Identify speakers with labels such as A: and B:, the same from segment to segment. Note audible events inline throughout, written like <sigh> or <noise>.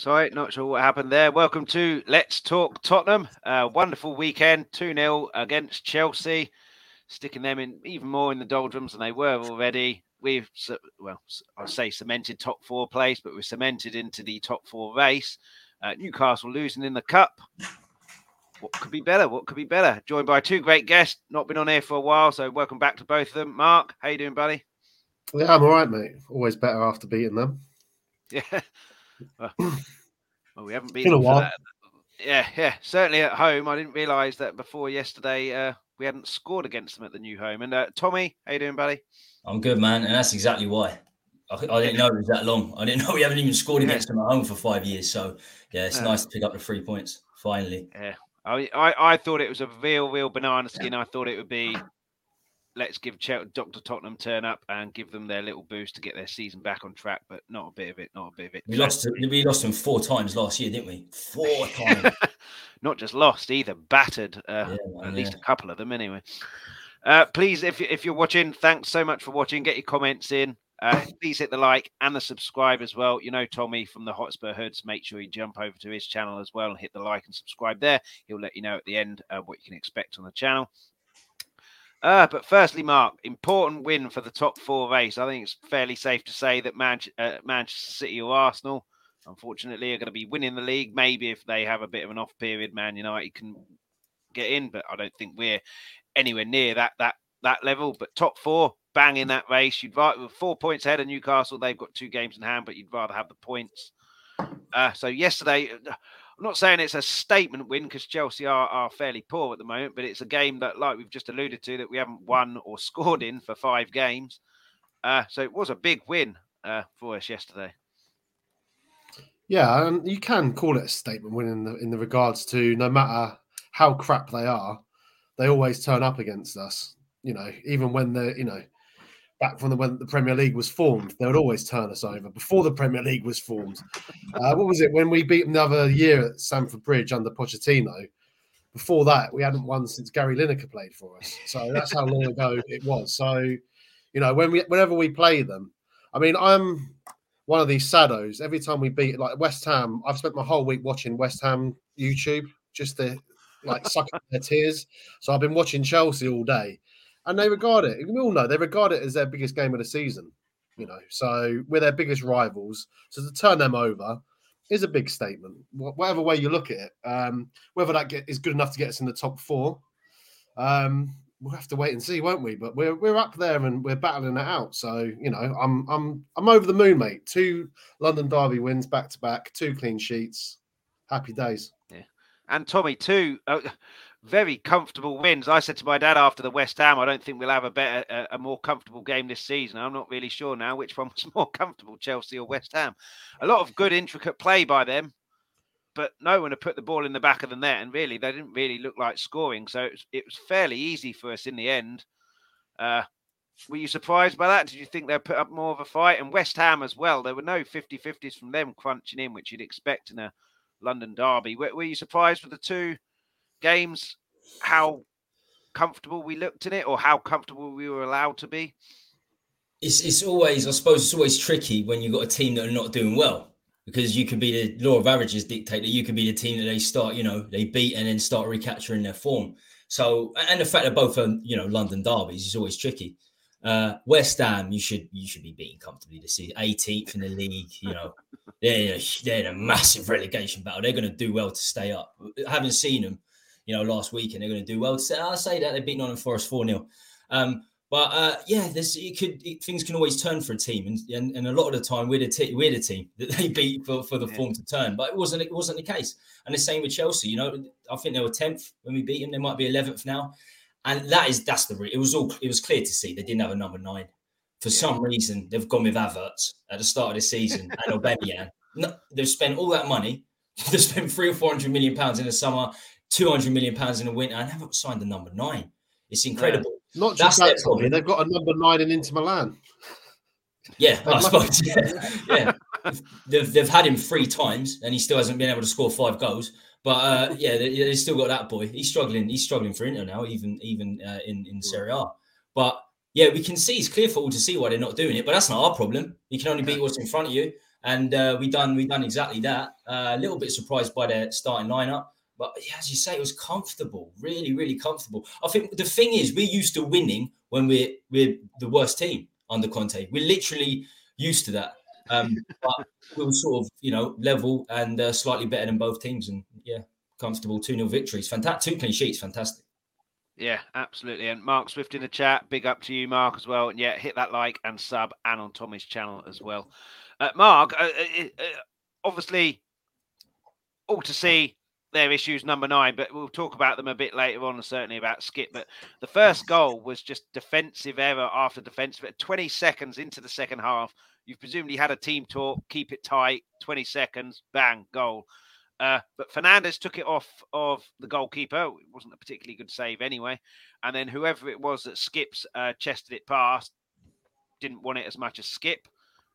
A: Sorry, not sure what happened there. Welcome to Let's Talk Tottenham. Uh, wonderful weekend, 2 0 against Chelsea, sticking them in even more in the doldrums than they were already. We've, well, I'll say cemented top four place, but we're cemented into the top four race. Uh, Newcastle losing in the cup. What could be better? What could be better? Joined by two great guests, not been on here for a while, so welcome back to both of them. Mark, how you doing, buddy?
B: Yeah, I'm all right, mate. Always better after beating them.
A: Yeah. <laughs> Well, well we haven't been in a while. That. Yeah, yeah. Certainly at home, I didn't realise that before yesterday uh, we hadn't scored against them at the new home. And uh, Tommy, how you doing, buddy?
C: I'm good, man, and that's exactly why. I, I, didn't know it was that long. I didn't <laughs> know we haven't even scored against them at home for five years. So yeah, it's nice to pick up the three points finally.
A: Yeah, I, I, I thought it was a real, real banana skin. I thought it would be let's give Dr. Tottenham turn up and give them their little boost to get their season back on track, but not a bit of it, not a bit of it.
C: We lost we lost them four times last year, didn't we? Four <laughs> times. <laughs>
A: not just lost either, battered uh, yeah, man, at least a couple of them anyway. Uh, please, if, if you're watching, thanks so much for watching. Get your comments in. Uh, <laughs> please hit the like and the subscribe as well. You know Tommy from the Hotspur Hoods. Make sure you jump over to his channel as well and hit the like and subscribe there. He'll let you know at the end uh, what you can expect on the channel. Uh, but firstly, Mark, important win for the top four race. I think it's fairly safe to say that Man- uh, Manchester City or Arsenal, unfortunately, are going to be winning the league. Maybe if they have a bit of an off period, Man United can get in, but I don't think we're anywhere near that that that level. But top four, bang in that race. You'd rather four points ahead of Newcastle. They've got two games in hand, but you'd rather have the points. Uh, so yesterday, I'm not saying it's a statement win because Chelsea are, are fairly poor at the moment, but it's a game that, like we've just alluded to, that we haven't won or <laughs> scored in for five games. Uh, so it was a big win uh, for us yesterday.
B: Yeah, and you can call it a statement win in the in the regards to no matter how crap they are, they always turn up against us. You know, even when they're you know back from the, when the Premier League was formed, they would always turn us over before the Premier League was formed. Uh, what was it when we beat another year at Stamford Bridge under Pochettino? Before that, we hadn't won since Gary Lineker played for us. So that's how long ago it was. So, you know, when we whenever we play them, I mean, I'm one of these saddos. Every time we beat like West Ham, I've spent my whole week watching West Ham YouTube just to like suck up their tears. So I've been watching Chelsea all day and they regard it. We all know they regard it as their biggest game of the season. You know, so we're their biggest rivals. So to turn them over is a big statement. Whatever way you look at it, um, whether that get, is good enough to get us in the top four, um, we'll have to wait and see, won't we? But we're we're up there and we're battling it out. So you know, I'm I'm I'm over the moon, mate. Two London Derby wins back to back, two clean sheets. Happy days.
A: Yeah, and Tommy too. Uh, very comfortable wins. I said to my dad after the West Ham, I don't think we'll have a better, a, a, more comfortable game this season. I'm not really sure now which one was <laughs> more comfortable, Chelsea or West Ham. A lot of good, intricate play by them, but no one had put the ball in the back of the net, and really, they didn't really look like scoring. So it was, it was fairly easy for us in the end. Uh, were you surprised by that? Did you think they'd put up more of a fight? And West Ham as well. There were no 50 50s from them crunching in, which you'd expect in a London derby. Were, were you surprised with the two? Games how comfortable we looked in it or how comfortable we were allowed to be?
C: It's it's always I suppose it's always tricky when you've got a team that are not doing well because you can be the law of averages dictate that you can be the team that they start you know they beat and then start recapturing their form. So and the fact that both are you know London derbies is always tricky. Uh, West Ham, you should you should be beating comfortably this season. 18th in the league, you know, <laughs> they're they're in a massive relegation battle. They're going to do well to stay up. I haven't seen them you know, last week, and they're going to do well. So I say that they've beaten Nottingham Forest 4 0. Um, but uh, yeah, there's it could it, things can always turn for a team, and, and, and a lot of the time we're the te- we're the team that they beat for, for the yeah. form to turn. But it wasn't it wasn't the case, and the same with Chelsea. You know, I think they were tenth when we beat them. They might be eleventh now, and that is that's the it was all it was clear to see they didn't have a number nine. For yeah. some reason, they've gone with Havertz at the start of the season and <laughs> Aubameyang. No, they've spent all that money. <laughs> They've spent three or four hundred million pounds in the summer 200 million pounds in a winter and haven't signed the number nine. It's incredible.
B: Yeah. Not just That's that, Tommy. They've got a number nine in Inter Milan.
C: Yeah, I suppose. <laughs> Yeah, yeah. they've, they've had him three times and he still hasn't been able to score five goals. But uh, <laughs> yeah, they, they still got that boy. He's struggling. He's struggling for Inter now, even even uh, in in Serie A. But yeah, we can see it's clear for all to see why they're not doing it. But that's not our problem. You can only beat what's in front of you. and uh, we done we done exactly that. Uh, a little bit surprised by their starting lineup, but as you say, it was comfortable, really, really comfortable. I think the thing is, we're used to winning when we're we're the worst team under Conte. We're literally used to that. Um, <laughs> but we were sort of, you know, level and uh, slightly better than both teams. And yeah, comfortable 2 0 victories. Fantastic. Two clean sheets. Fantastic.
A: Yeah, absolutely. And Mark Swift in the chat, big up to you, Mark, as well. And yeah, hit that like and sub and on Tommy's channel as well. Uh, Mark, uh, uh, uh obviously, all to see their issues number nine, but we'll talk about them a bit later on, certainly about Skipp. But the first goal was just defensive error after defensive. 20 seconds into the second half, you've presumably had a team talk, keep it tight, 20 seconds, bang, goal. Uh, but Fernandez took it off of the goalkeeper. It wasn't a particularly good save anyway. And then whoever it was that Skipp's uh, chested it past didn't want it as much as Skipp.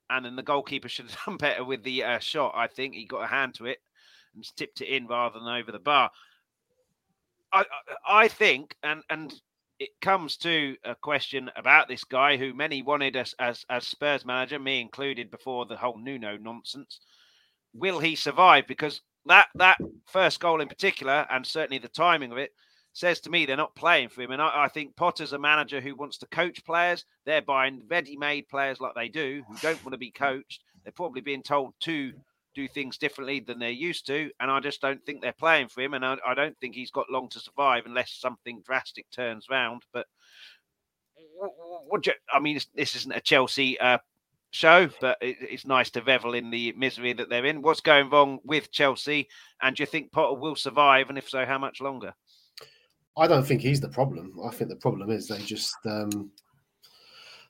A: And then the goalkeeper should have done <laughs> better with the uh, shot. I think he got a hand to it and tipped it in rather than over the bar. I I think, and and it comes to a question about this guy who many wanted as as, as Spurs manager, me included, before the whole Nuno nonsense. Will he survive? Because that that first goal in particular, and certainly the timing of it, says to me they're not playing for him. And I, I think Potter's a manager who wants to coach players. They're buying ready-made players like they do, who don't want to be coached. They're probably being told to do things differently than they're used to. And I just don't think they're playing for him. And I, I don't think he's got long to survive unless something drastic turns round. But what you, I mean, this isn't a Chelsea uh, show, but it, it's nice to revel in the misery that they're in. What's going wrong with Chelsea? And do you think Potter will survive? And if so, how much longer?
B: I don't think he's the problem. I think the problem is they just um,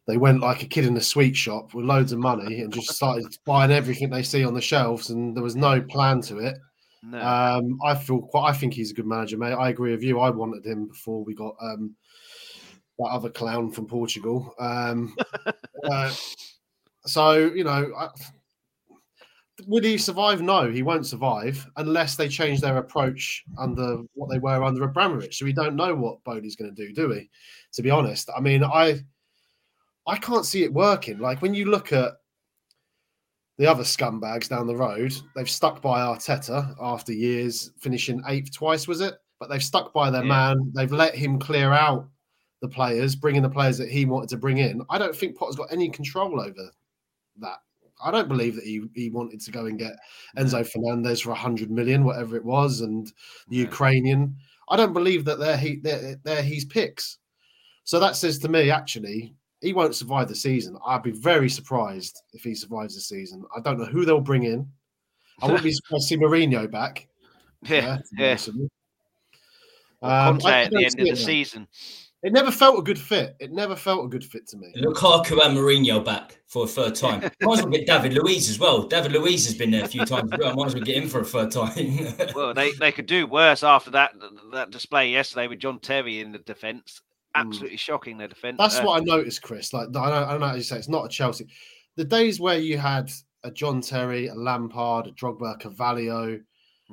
B: they went like a kid in a sweet shop with loads of money and just started buying everything they see on the shelves, and there was no plan to it. No. Um, I feel quite. I think he's a good manager, mate. I agree with you. I wanted him before we got um, that other clown from Portugal. Um, <laughs> uh, so you know, I, would he survive? No, he won't survive unless they change their approach under what they were under Abramovich. So we don't know what Boehly's going to do, do we? To be honest, I mean, I I can't see it working. Like when you look at the other scumbags down the road, they've stuck by Arteta after years, finishing eighth twice, was it? But they've stuck by their yeah. man. They've let him clear out the players, bringing the players that he wanted to bring in. I don't think Potter's got any control over that. I don't believe that he, he wanted to go and get Enzo Fernandez for 100 million, whatever it was, and the yeah. Ukrainian. I don't believe that they're, he, they're, they're his picks. So that says to me, actually, he won't survive the season. I'd be very surprised if he survives the season. I don't know who they'll bring in. I wouldn't be <laughs> surprised to see Mourinho back. <laughs>
A: Yeah, yeah. Um, Conte at the end of the season.
B: It never felt a good fit. It never felt a good fit to me.
C: Lukaku and Mourinho back for a third time. <laughs> Might as well get David Luiz as well. David Luiz has been there a few times as well. Might as well get him for a third time.
A: well, they, they could do worse after that that display yesterday with John Terry in the defence. Mm. absolutely mm. shocking their defense.
B: That's uh, what I noticed, Chris. Like I don't, I don't know how you say it's not a Chelsea. The days where you had a John Terry, a Lampard, a Drogba, a Carvalho,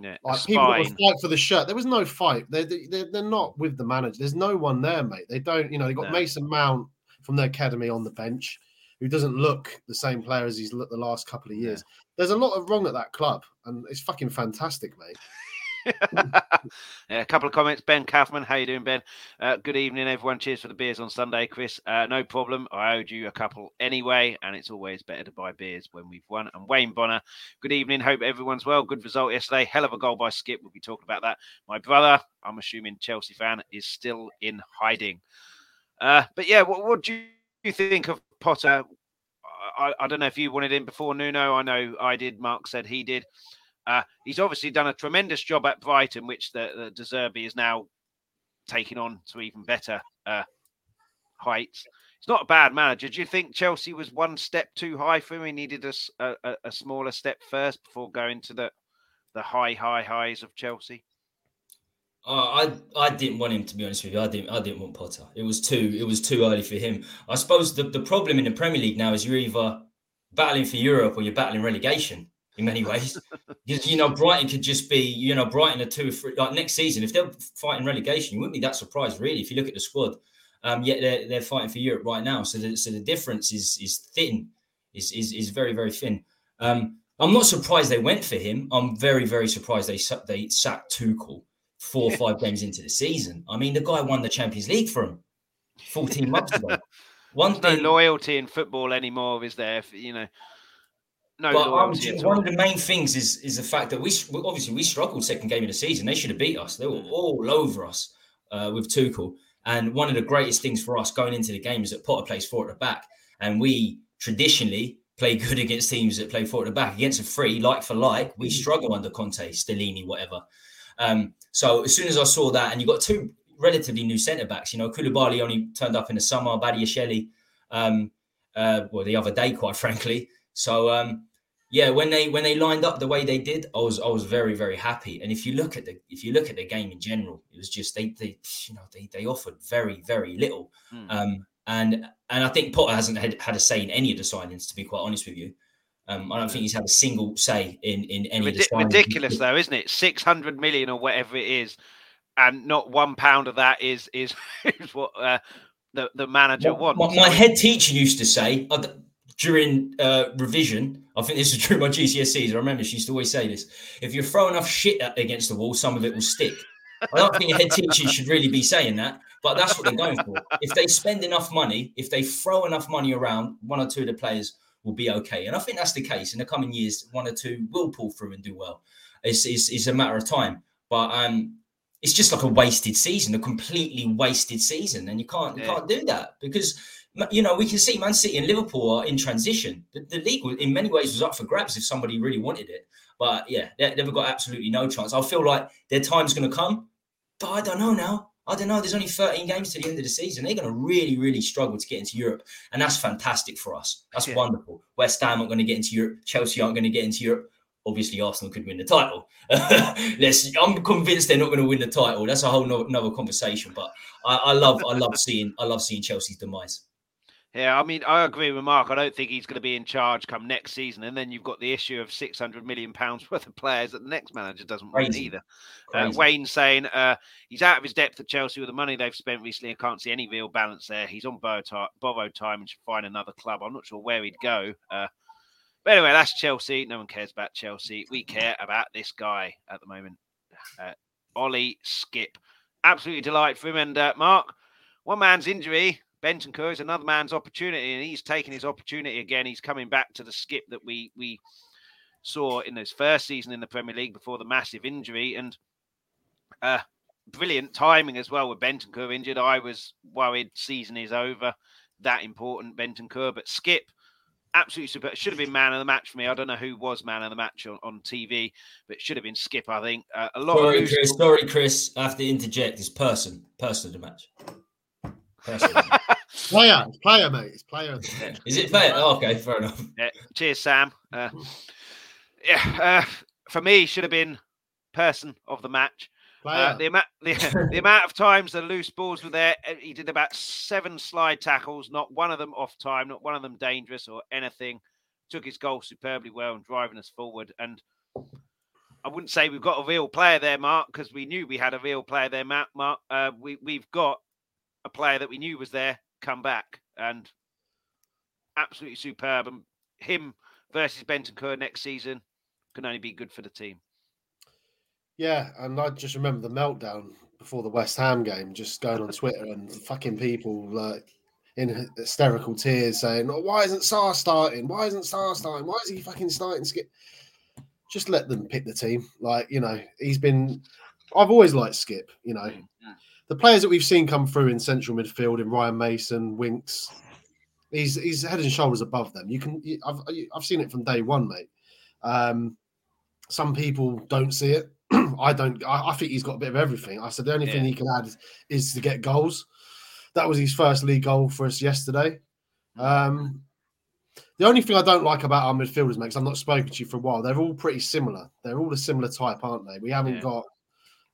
B: yeah, like people would fight for the shirt. There was no fight. They're, they're, they're not with the manager. There's no one there, mate. They don't, you know, they got no. Mason Mount from the academy on the bench, who doesn't look the same player as he's looked the last couple of years. Yeah. There's a lot of wrong at that club, and it's fucking fantastic, mate. <laughs>
A: yeah, a couple of comments. Ben Kaufman, how you doing, Ben? Uh, good evening, everyone. Cheers for the beers on Sunday, Chris. Uh, no problem. I owed you a couple anyway, and it's always better to buy beers when we've won. And Wayne Bonner, good evening. Hope everyone's well. Good result yesterday. Hell of a goal by Skipp. We'll be talking about that. My brother, I'm assuming Chelsea fan, is still in hiding. Uh, but yeah, what, what do you think of Potter? I, I, don't know if you wanted him before Nuno. I know I did. Mark said he did. Uh, he's obviously done a tremendous job at Brighton, which the, the is now taking on to even better uh, heights. He's not a bad manager. Do you think Chelsea was one step too high for him? He needed a, a, a smaller step first before going to the the high, high highs of Chelsea.
C: Uh, I I didn't want him to be honest with you. I didn't I didn't want Potter. It was too it was too early for him. I suppose the, the problem in the Premier League now is you're either battling for Europe or you're battling relegation in many ways. because, you know, Brighton could just be, you know, Brighton are two or three, like next season, if they're fighting relegation, you wouldn't be that surprised, really, if you look at the squad. Um, yet they're, they're fighting for Europe right now. So the, so the difference is is thin, is, is, is very, very thin. Um, I'm not surprised they went for him. I'm very, very surprised they they sacked Tuchel four or five games into the season. I mean, the guy won the Champions League for him 14 months ago. <laughs>
A: One There's thing, no loyalty in football anymore, is there? You know, no but, um,
C: one of the main things is is the fact that we obviously we struggled second game of the season. They should have beat us. They were all over us uh, with Tuchel. And one of the greatest things for us going into the game is that Potter plays four at the back, and we traditionally play good against teams that play four at the back. Against a free, like for like, we mm. struggle under Conte, Stellini, whatever. Um, so as soon as I saw that, and you got two relatively new centre backs, you know, Koulibaly only turned up in the summer, Badiashile, um, uh, well, the other day, quite frankly. So um, yeah, when they when they lined up the way they did, I was I was very very happy. And if you look at the if you look at the game in general, it was just they they you know they they offered very very little. Mm. Um, and and I think Potter hasn't had, had a say in any of the signings. To be quite honest with you, um, I don't think he's had a single say in in any Rid- of the.
A: Ridiculous though, isn't it? Six hundred million or whatever it is, and not one pound of that is is <laughs> is what uh, the the manager wants.
C: My, my head teacher used to say during uh, revision, I think this is <laughs> during my GCSEs. I remember she used to always say this: if you throw enough shit against the wall, some of it will stick. I don't think a head teacher should really be saying that, but that's what they're going for. If they spend enough money, if they throw enough money around, one or two of the players will be okay. And I think that's the case. In the coming years, one or two will pull through and do well. It's, it's, it's a matter of time. But um, it's just like a wasted season, a completely wasted season, and you can't you can't do that because you know we can see Man City and Liverpool are in transition. The, the league, in many ways, was up for grabs if somebody really wanted it. But yeah, they, they've got absolutely no chance. I feel like their time's going to come, but I don't know now. I don't know. There's only 13 games to the end of the season. They're going to really, really struggle to get into Europe, and that's fantastic for us. That's yeah. wonderful. West Ham aren't going to get into Europe. Chelsea aren't going to get into Europe obviously Arsenal could win the title. <laughs> Let's, I'm convinced they're not going to win the title. That's a whole no, another conversation. But I, I, love, I love seeing, I love seeing Chelsea's demise.
A: Yeah, I mean, I agree with Mark. I don't think he's going to be in charge come next season, and then you've got the issue of six hundred million pounds <laughs> worth of players that the next manager doesn't Crazy. want either. Uh, Wayne saying uh, he's out of his depth at Chelsea with the money they've spent recently. I can't see any real balance there. He's on borrowed time and should find another club. I'm not sure where he'd go. Uh, but anyway, that's Chelsea. No one cares about Chelsea. We care about this guy at the moment, uh, Ollie Skipp. Absolutely delight for him. And uh, Mark, one man's injury, Bentancur is another man's opportunity, and he's taking his opportunity again. He's coming back to the skip that we we saw in his first season in the Premier League before the massive injury, and uh, brilliant timing as well with Bentancur injured. I was worried season is over, that important Bentancur, but skip. absolutely super. Should have been man of the match for me. I don't know who was man of the match on, on TV, but should have been Skipp. I think uh, a lot.
C: Sorry, Chris. Sorry, Chris. I have to interject. It's person, person of the match. <laughs>
B: player, it's player, mate. It's player.
C: Is it <laughs> player? Oh, okay, fair enough.
A: Yeah. Cheers, Sam. Uh, yeah, uh, for me, should have been person of the match. Uh, the amount <laughs> the, the amount of times the loose balls were there, uh, he did about seven slide tackles, not one of them off time, not one of them dangerous or anything. Took his goal superbly well and driving us forward. And I wouldn't say we've got a real player there, Mark, because we knew we had a real player there, Mark. Mark uh, we we've got a player that we knew was there come back and absolutely superb. And him versus Bentancur next season can only be good for the team.
B: Yeah, and I just remember the meltdown before the West Ham game, just going on Twitter and fucking people like in hysterical tears saying, oh, "Why isn't Sarr starting? Why isn't Sarr starting? Why is he fucking starting?" Skipp. Just let them pick the team. Like you know, he's been. I've always liked Skipp. You know, mm, the players that we've seen come through in central midfield, in Ryan Mason, Winks, he's he's head and shoulders above them. You can. I've I've seen it from day one, mate. Um, some people don't see it. <clears throat> I don't. I, I, think he's got a bit of everything. I said the only yeah. thing he can add is to get goals. That was his first league goal for us yesterday. Um, the only thing I don't like about our midfielders, mate, because I've not spoken to you for a while, they're all pretty similar. They're all a similar type, aren't they? We haven't yeah. got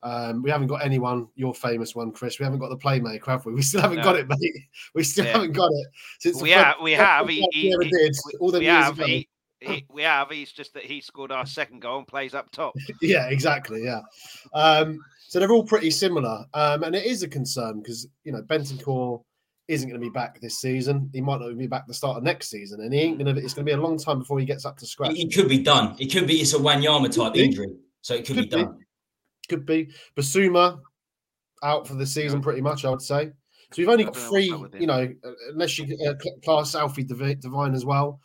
B: um, we haven't got anyone, your famous one, Chris. We haven't got the playmaker, have we? We still haven't no. got it, mate. <laughs> We still yeah. haven't got it.
A: Since we, have, <laughs> we have. He, he, he, did, all the we have. He, <laughs> he, we have. He's just that he scored our second goal and plays up top.
B: yeah, exactly. Yeah. Um, so they're all pretty similar, um, and it is a concern because you know Bentancur isn't going to be back this season. He might not be back the start of next season, and he ain't going to. It's going to be a long time before he gets up to scratch.
C: It, could be done. It could be. It's a Wanyama type injury, so it could, could be done. Be.
B: Could be. Bissouma out for the season, pretty much. I would say. So you've only got three. You know, unless you uh, class Alfie Devine as well.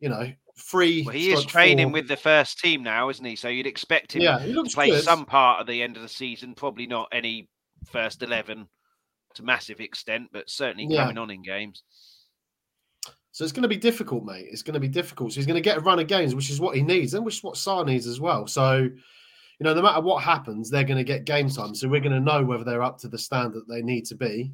B: You know, three.
A: Well, he is training four. with the first team now, isn't he? So you'd expect him yeah, to play good. some part of the end of the season. Probably not any first eleven to massive extent, but certainly yeah. coming on in games.
B: So it's going to be difficult, mate. It's going to be difficult. So he's going to get a run of games, which is what he needs, and which is what Sarr needs as well. So, you know, no matter what happens, they're going to get game time. So we're going to know whether they're up to the standard that they need to be.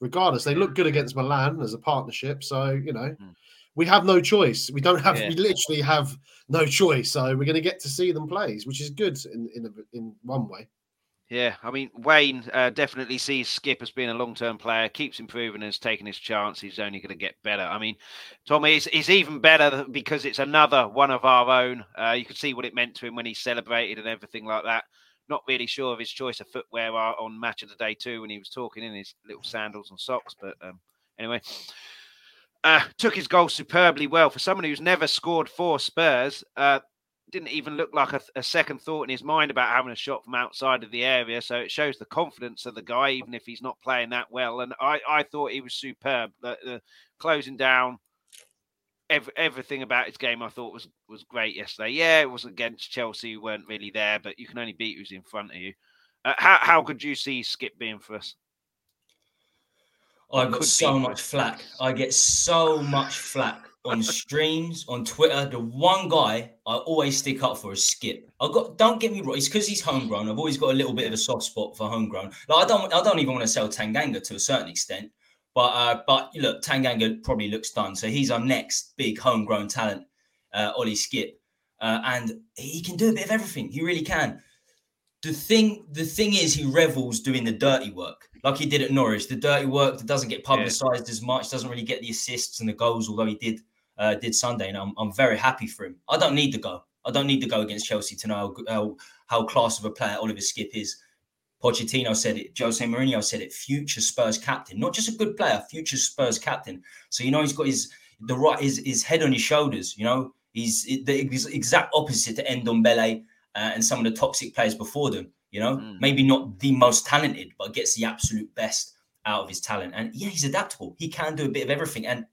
B: Regardless, they look good against Milan as a partnership. So, you know, mm. we have no choice. We don't have, yeah. we literally have no choice. So we're going to get to see them plays, which is good in in, a, in one way.
A: Yeah, I mean Wayne uh, definitely sees Skipp as being a long-term player, keeps improving, and has taken his chance. He's only going to get better. I mean, Tommy is, even better because it's another one of our own. Uh, you could see what it meant to him when he celebrated and everything like that. Not really sure of his choice of footwear on match of the day too when he was talking in his little sandals and socks. But um, anyway, uh, took his goal superbly well for someone who's never scored for Spurs. Uh, didn't even look like a, a, second thought in his mind about having a shot from outside of the area. So it shows the confidence of the guy, even if he's not playing that well. And I, I thought he was superb. The, the closing down, every, everything about his game, I thought was was great yesterday. Yeah, it was against Chelsea, who weren't really there, but you can only beat who's in front of you. Uh, how how could you see Skipp being for us?
C: I got so much flack. I get so much flack on streams, on Twitter. The one guy I always stick up for is Skipp. I got don't get me wrong, it's because he's homegrown. I've always got a little bit of a soft spot for homegrown. Like I don't I don't even want to sell Tanganga to a certain extent. But uh, but look, Tanganga probably looks done. So he's our next big homegrown talent, uh, Ollie Skipp, Uh, and he can do a bit of everything. He really can. The thing, the thing is, he revels doing the dirty work, like he did at Norwich. The dirty work that doesn't get publicised yeah. as much, doesn't really get the assists and the goals, although he did uh, did Sunday, and I'm, I'm very happy for him. I don't need to go. I don't need to go against Chelsea to know how, how, how class of a player Oliver Skipp is. Pochettino said it. Jose Mourinho said it. Future Spurs captain, not just a good player, future Spurs captain. So you know he's got his the right his, his head on his shoulders. You know he's the exact opposite to Ndombele uh, and some of the toxic players before them. You know mm. maybe not the most talented, but gets the absolute best out of his talent. And yeah, he's adaptable. He can do a bit of everything. And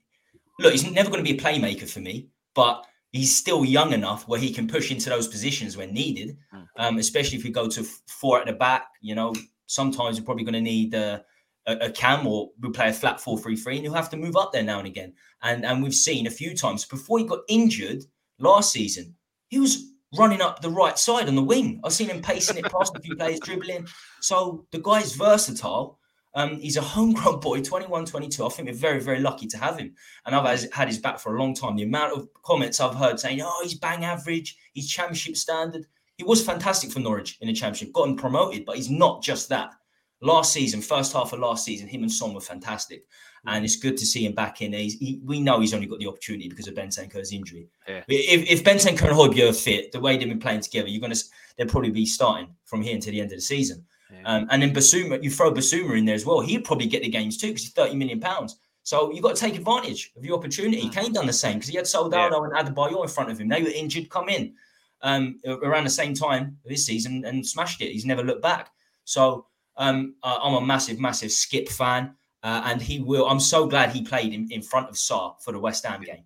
C: look, he's never going to be a playmaker for me, but he's still young enough where he can push into those positions when needed. Hmm. Um, especially if we go to four at the back, you know, sometimes you're probably going to need uh, a, a cam or we play a flat four three three, and you'll have to move up there now and again. And and we've seen a few times before he got injured last season, he was running up the right side on the wing. I've seen him pacing it past a few players, dribbling. So the guy's versatile. Um, he's a homegrown <laughs> boy, 21, 22. I think we're very, very lucky to have him. And I've had his back for a long time. The amount of comments I've heard saying, oh, he's bang average, he's championship standard. He was fantastic for Norwich in the championship, got him promoted, but he's not just that. Last season, first half of last season, him and Son were fantastic. And it's good to see him back in. He's, he, we know he's only got the opportunity because of Bentancur's injury. Yeah. If, if Bentancur and Højbjerg are fit, the way they've been playing together, you're going to they'll probably be starting from here until the end of the season. Um, and then Bissouma, you throw Bissouma in there as well. He'd probably get the games too because he's 30 million pounds. So you've got to take advantage of your opportunity. Mm. Kane done the same because he had Soldado yeah. and Adebayor in front of him. They were injured, come in um, around the same time this season and smashed it. He's never looked back. So um, uh, I'm a massive, massive Skipp fan. Uh, and he will. I'm so glad he played in, in front of Sarr for the West Ham game.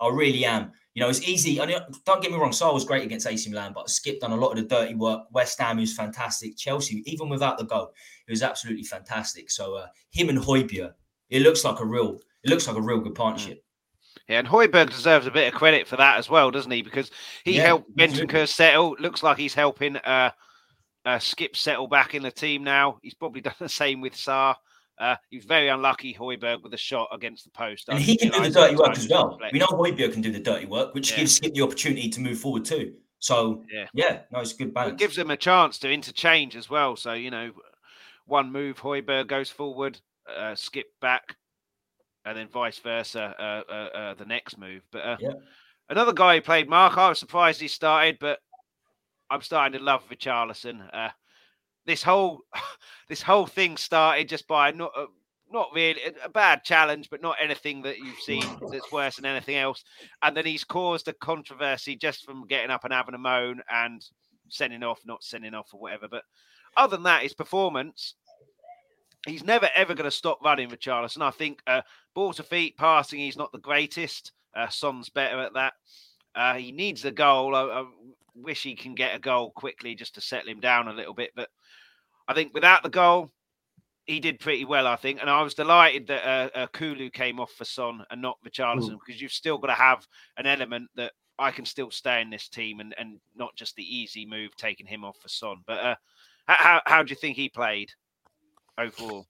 C: I really am. You know, it's easy. I mean, don't get me wrong, Sarr was great against AC Milan, but Skipp done a lot of the dirty work. West Ham was fantastic. Chelsea, even without the goal, it was absolutely fantastic. So uh, him and Højbjerg, it looks like a real, it looks like a real good partnership.
A: Yeah, and Højbjerg deserves a bit of credit for that as well, doesn't he? Because he yeah, helped Bentancur settle. Looks like he's helping uh, uh, Skipp settle back in the team now. He's probably <laughs> done the same with Sarr. Uh, he's very unlucky, Højbjerg, with a shot against the post.
C: And he can do the dirty work as well. We know Højbjerg can do the dirty work, which yeah. gives Skipp the opportunity to move forward too. So yeah, yeah no, it's a good balance.
A: It gives him a chance to interchange as well. So you know, one move, Højbjerg goes forward, uh, Skipp back, and then vice versa. Uh, uh, uh the next move, but uh, yeah. another guy who played Mark. I was surprised he started, but I'm starting to love Richarlison. Uh, this whole <sighs> this whole thing started just by not uh, not really a bad challenge, but not anything that you've seen that's worse than anything else. And then he's caused a controversy just from getting up and having a moan and sending off, not sending off or whatever. But other than that, his performance, he's never ever going to stop running with Richarlison. I think uh, ball to feet passing, he's not the greatest. Uh, Son's better at that. Uh, he needs a goal. I, I, wish he can get a goal quickly just to settle him down a little bit. But I think without the goal, he did pretty well, I think. And I was delighted that uh, uh, Kulu came off for Son and not Richarlison mm. because you've still got to have an element that I can still stay in this team and, and not just the easy move taking him off for Son. But uh, how, how do you think he played overall?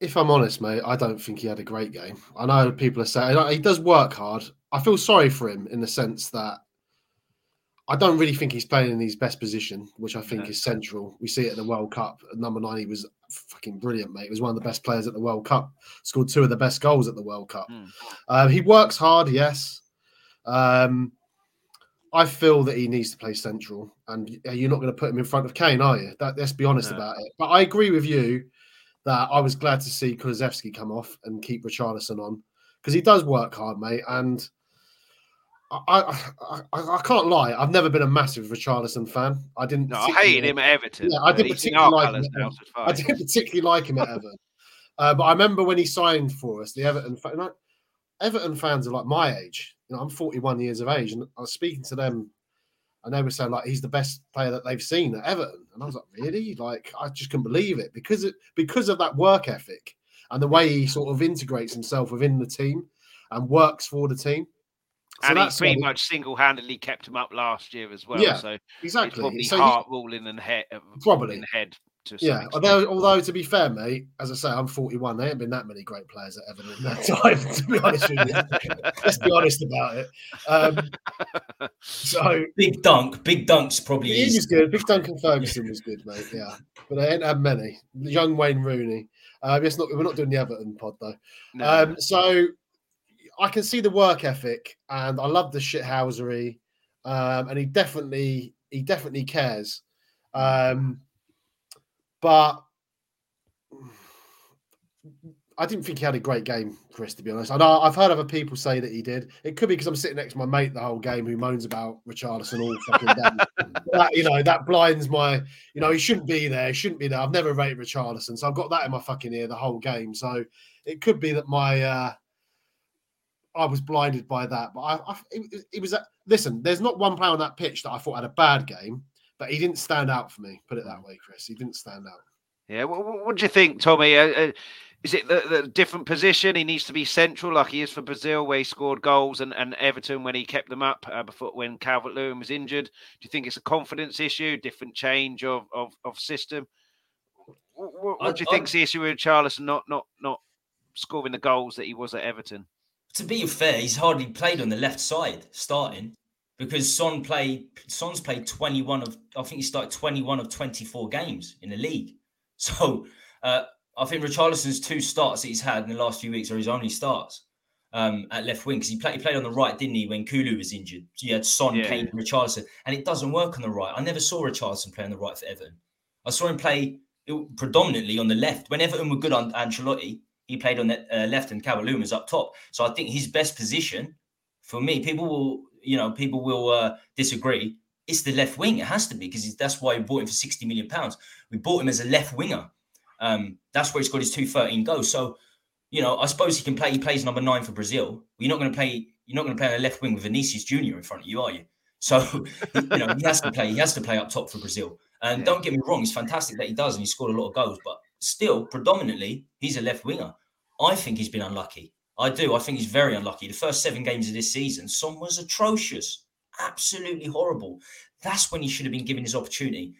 B: If I'm honest, mate, I don't think he had a great game. I know people are saying he does work hard. I feel sorry for him in the sense that I don't really think he's playing in his best position, which I think is central. We see it at the World Cup. At number nine, he was fucking brilliant, mate. He was one of the best players at the World Cup. Scored two of the best goals at the World Cup. Mm. Uh, he works hard, yes. Um, I feel that he needs to play central, and you're not going to put him in front of Kane, are you? That, let's be honest no. about it. But I agree with you that I was glad to see Kulusevski come off and keep Richarlison on because he does work hard, mate. And I, I, I, can't lie. I've never been a massive Richarlison fan. I didn't.
A: No, I hated him at Everton.
B: Yeah, I didn't particularly like him. Now, I didn't particularly like him at Everton. Uh, but I remember when he signed for us, the Everton. Fan, like, Everton fans are like my age. You know, I'm 41 years of age, and I was speaking to them, and they were saying like he's the best player that they've seen at Everton, and I was like, really? Like I just couldn't believe it because it because of that work ethic and the way he sort of integrates himself within the team and works for the team.
A: So and he pretty much single-handedly kept him up last year as well. Yeah, so
B: exactly.
A: probably
B: so
A: heart ruling in the head.
B: Probably
A: in the head.
B: To yeah, although although to be fair, mate, as I say, I'm 41. There ain't been that many great players at Everton in that <laughs> time. To be honest with you, let's be honest about it. Um, so <laughs>
C: big dunk, big dunks probably.
B: He is. was good. Big Duncan Ferguson was good, mate. Yeah, but they ain't had many. Young Wayne Rooney. Um, it's not. We're not doing the Everton pod though. No. Um, so I can see the work ethic, and I love the shithousery, um, and he definitely he definitely cares. Um, but I didn't think he had a great game, Chris. To be honest, I know I've heard other people say that he did. It could be because I'm sitting next to my mate the whole game who moans about Richarlison all fucking day. <laughs> that, you know, that blinds my. You know, he shouldn't be there. He shouldn't be there. I've never rated Richarlison, so I've got that in my fucking ear the whole game. So it could be that my uh, I was blinded by that. But I, I it, it, was a, listen. There's not one player on that pitch that I thought had a bad game, but he didn't stand out for me. Put it that mm. way, Chris. He didn't stand out.
A: Yeah. What, what do you think, Tommy? Uh, uh, is it the, the, different position? He needs to be central, like he is for Brazil, where he scored goals, and, and Everton when he kept them up uh, before when Calvert Lewin was injured. Do you think it's a confidence issue, different change of of, of system? What, what do you think is the issue with Charles not not not scoring the goals that he was at Everton?
C: To be fair, he's hardly played on the left side starting because Son played. Son's played 21 of. I think he started 21 of 24 games in the league. <laughs> So uh, I think Richarlison's two starts that he's had in the last few weeks are his only starts um, at left wing because he, play, he played on the right, didn't he, when Kulu was injured? So you had Son, yeah. Kane, Richarlison, and it doesn't work on the right. I never saw Richarlison play on the right for Everton. I saw him play predominantly on the left. When Everton were good on Ancelotti, he played on the uh, left and was up top. So I think his best position for me, people will, you know, people will uh, disagree. It's the left wing. It has to be because that's why we bought him for 60 million pounds. We bought him as a left winger. Um, that's where he's got his 213 goals. So, you know, I suppose he can play. He plays number nine for Brazil. You're not going to play. You're not going to play on the left wing with Vinicius Junior in front of you, are you? So, <laughs> you know, he has to play. He has to play up top for Brazil. And yeah. don't get me wrong, it's fantastic that he does, and he scored a lot of goals. But still, predominantly, he's a left winger. I think he's been unlucky. I do. I think he's very unlucky. The first seven games of this season, Son was atrocious, absolutely horrible. That's when he should have been given his opportunity.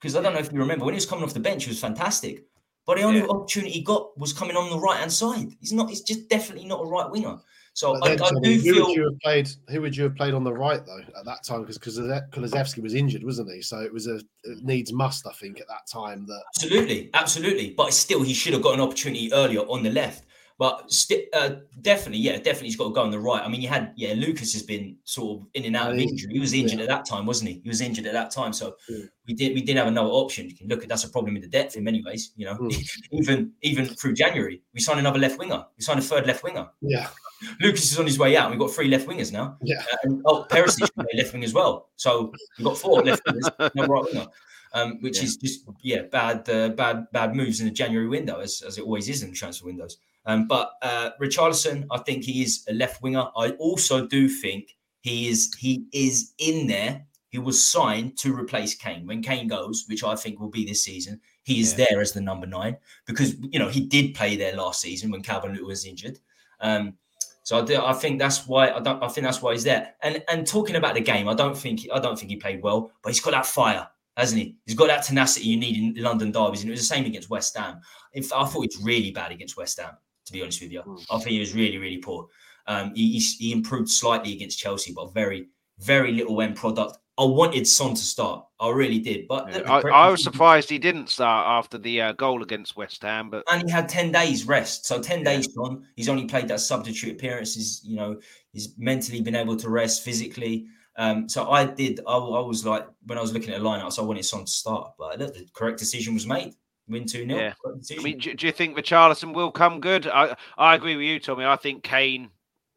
C: Because I don't know if you remember when he was coming off the bench, he was fantastic. But the only yeah. opportunity he got was coming on the right hand side. He's not. He's just definitely not a right winger. So I, I, do
B: who
C: feel.
B: Would you have played, who would you have played on the right though at that time? Because because Kulusevski was injured, wasn't he? So it was a it needs must, I think, at that time. That
C: absolutely, absolutely. But still, he should have got an opportunity earlier on the left. But st- uh, definitely, yeah, definitely, he's got to go on the right. I mean, you had, yeah, Lucas has been sort of in and out of injury. He was injured yeah. at that time, wasn't he? He was injured at that time, so yeah. we did we did have another option. You can look at that's a problem in the depth in many ways. You know, mm. <laughs> even even through January, we signed another left winger. We signed a third left winger.
B: Yeah, <laughs>
C: Lucas is on his way out. We've got three left wingers now.
B: Yeah, uh,
C: and, oh, Perisic play left wing as well. So we've got four left wingers, <laughs> no right winger. Um, which yeah. is just yeah bad uh, bad bad moves in the January window as, as it always is in transfer windows. Um, but uh, Richarlison, I think he is a left winger. I also do think he is he is in there. He was signed to replace Kane when Kane goes, which I think will be this season. He is yeah. there as the number nine because you know he did play there last season when Calvert Lewin was injured. Um, so I, do, I think that's why I don't. I think that's why he's there. And and talking about the game, I don't think I don't think he played well, but he's got that fire hasn't he? He's got that tenacity you need in London derbies, and it was the same against West Ham. If I thought it's really bad against West Ham to be honest with you. Mm. I think he was really, really poor. Um, he, he, improved slightly against Chelsea, but very, very little end product. I wanted Son to start. I really did, but
A: yeah, I, I, was surprised he didn't start after the uh, goal against West Ham. But
C: and he had ten days rest, so ten yeah. days on. He's only played that substitute appearances. You know he's mentally been able to rest physically. Um, so I did. I, I, was like when I was looking at the lineups, I wanted Son to start, but the correct decision was made win 2 0. Yeah.
A: I mean, do, do, you think Richarlison will come good? I, I agree with you, Tommy. I think Kane,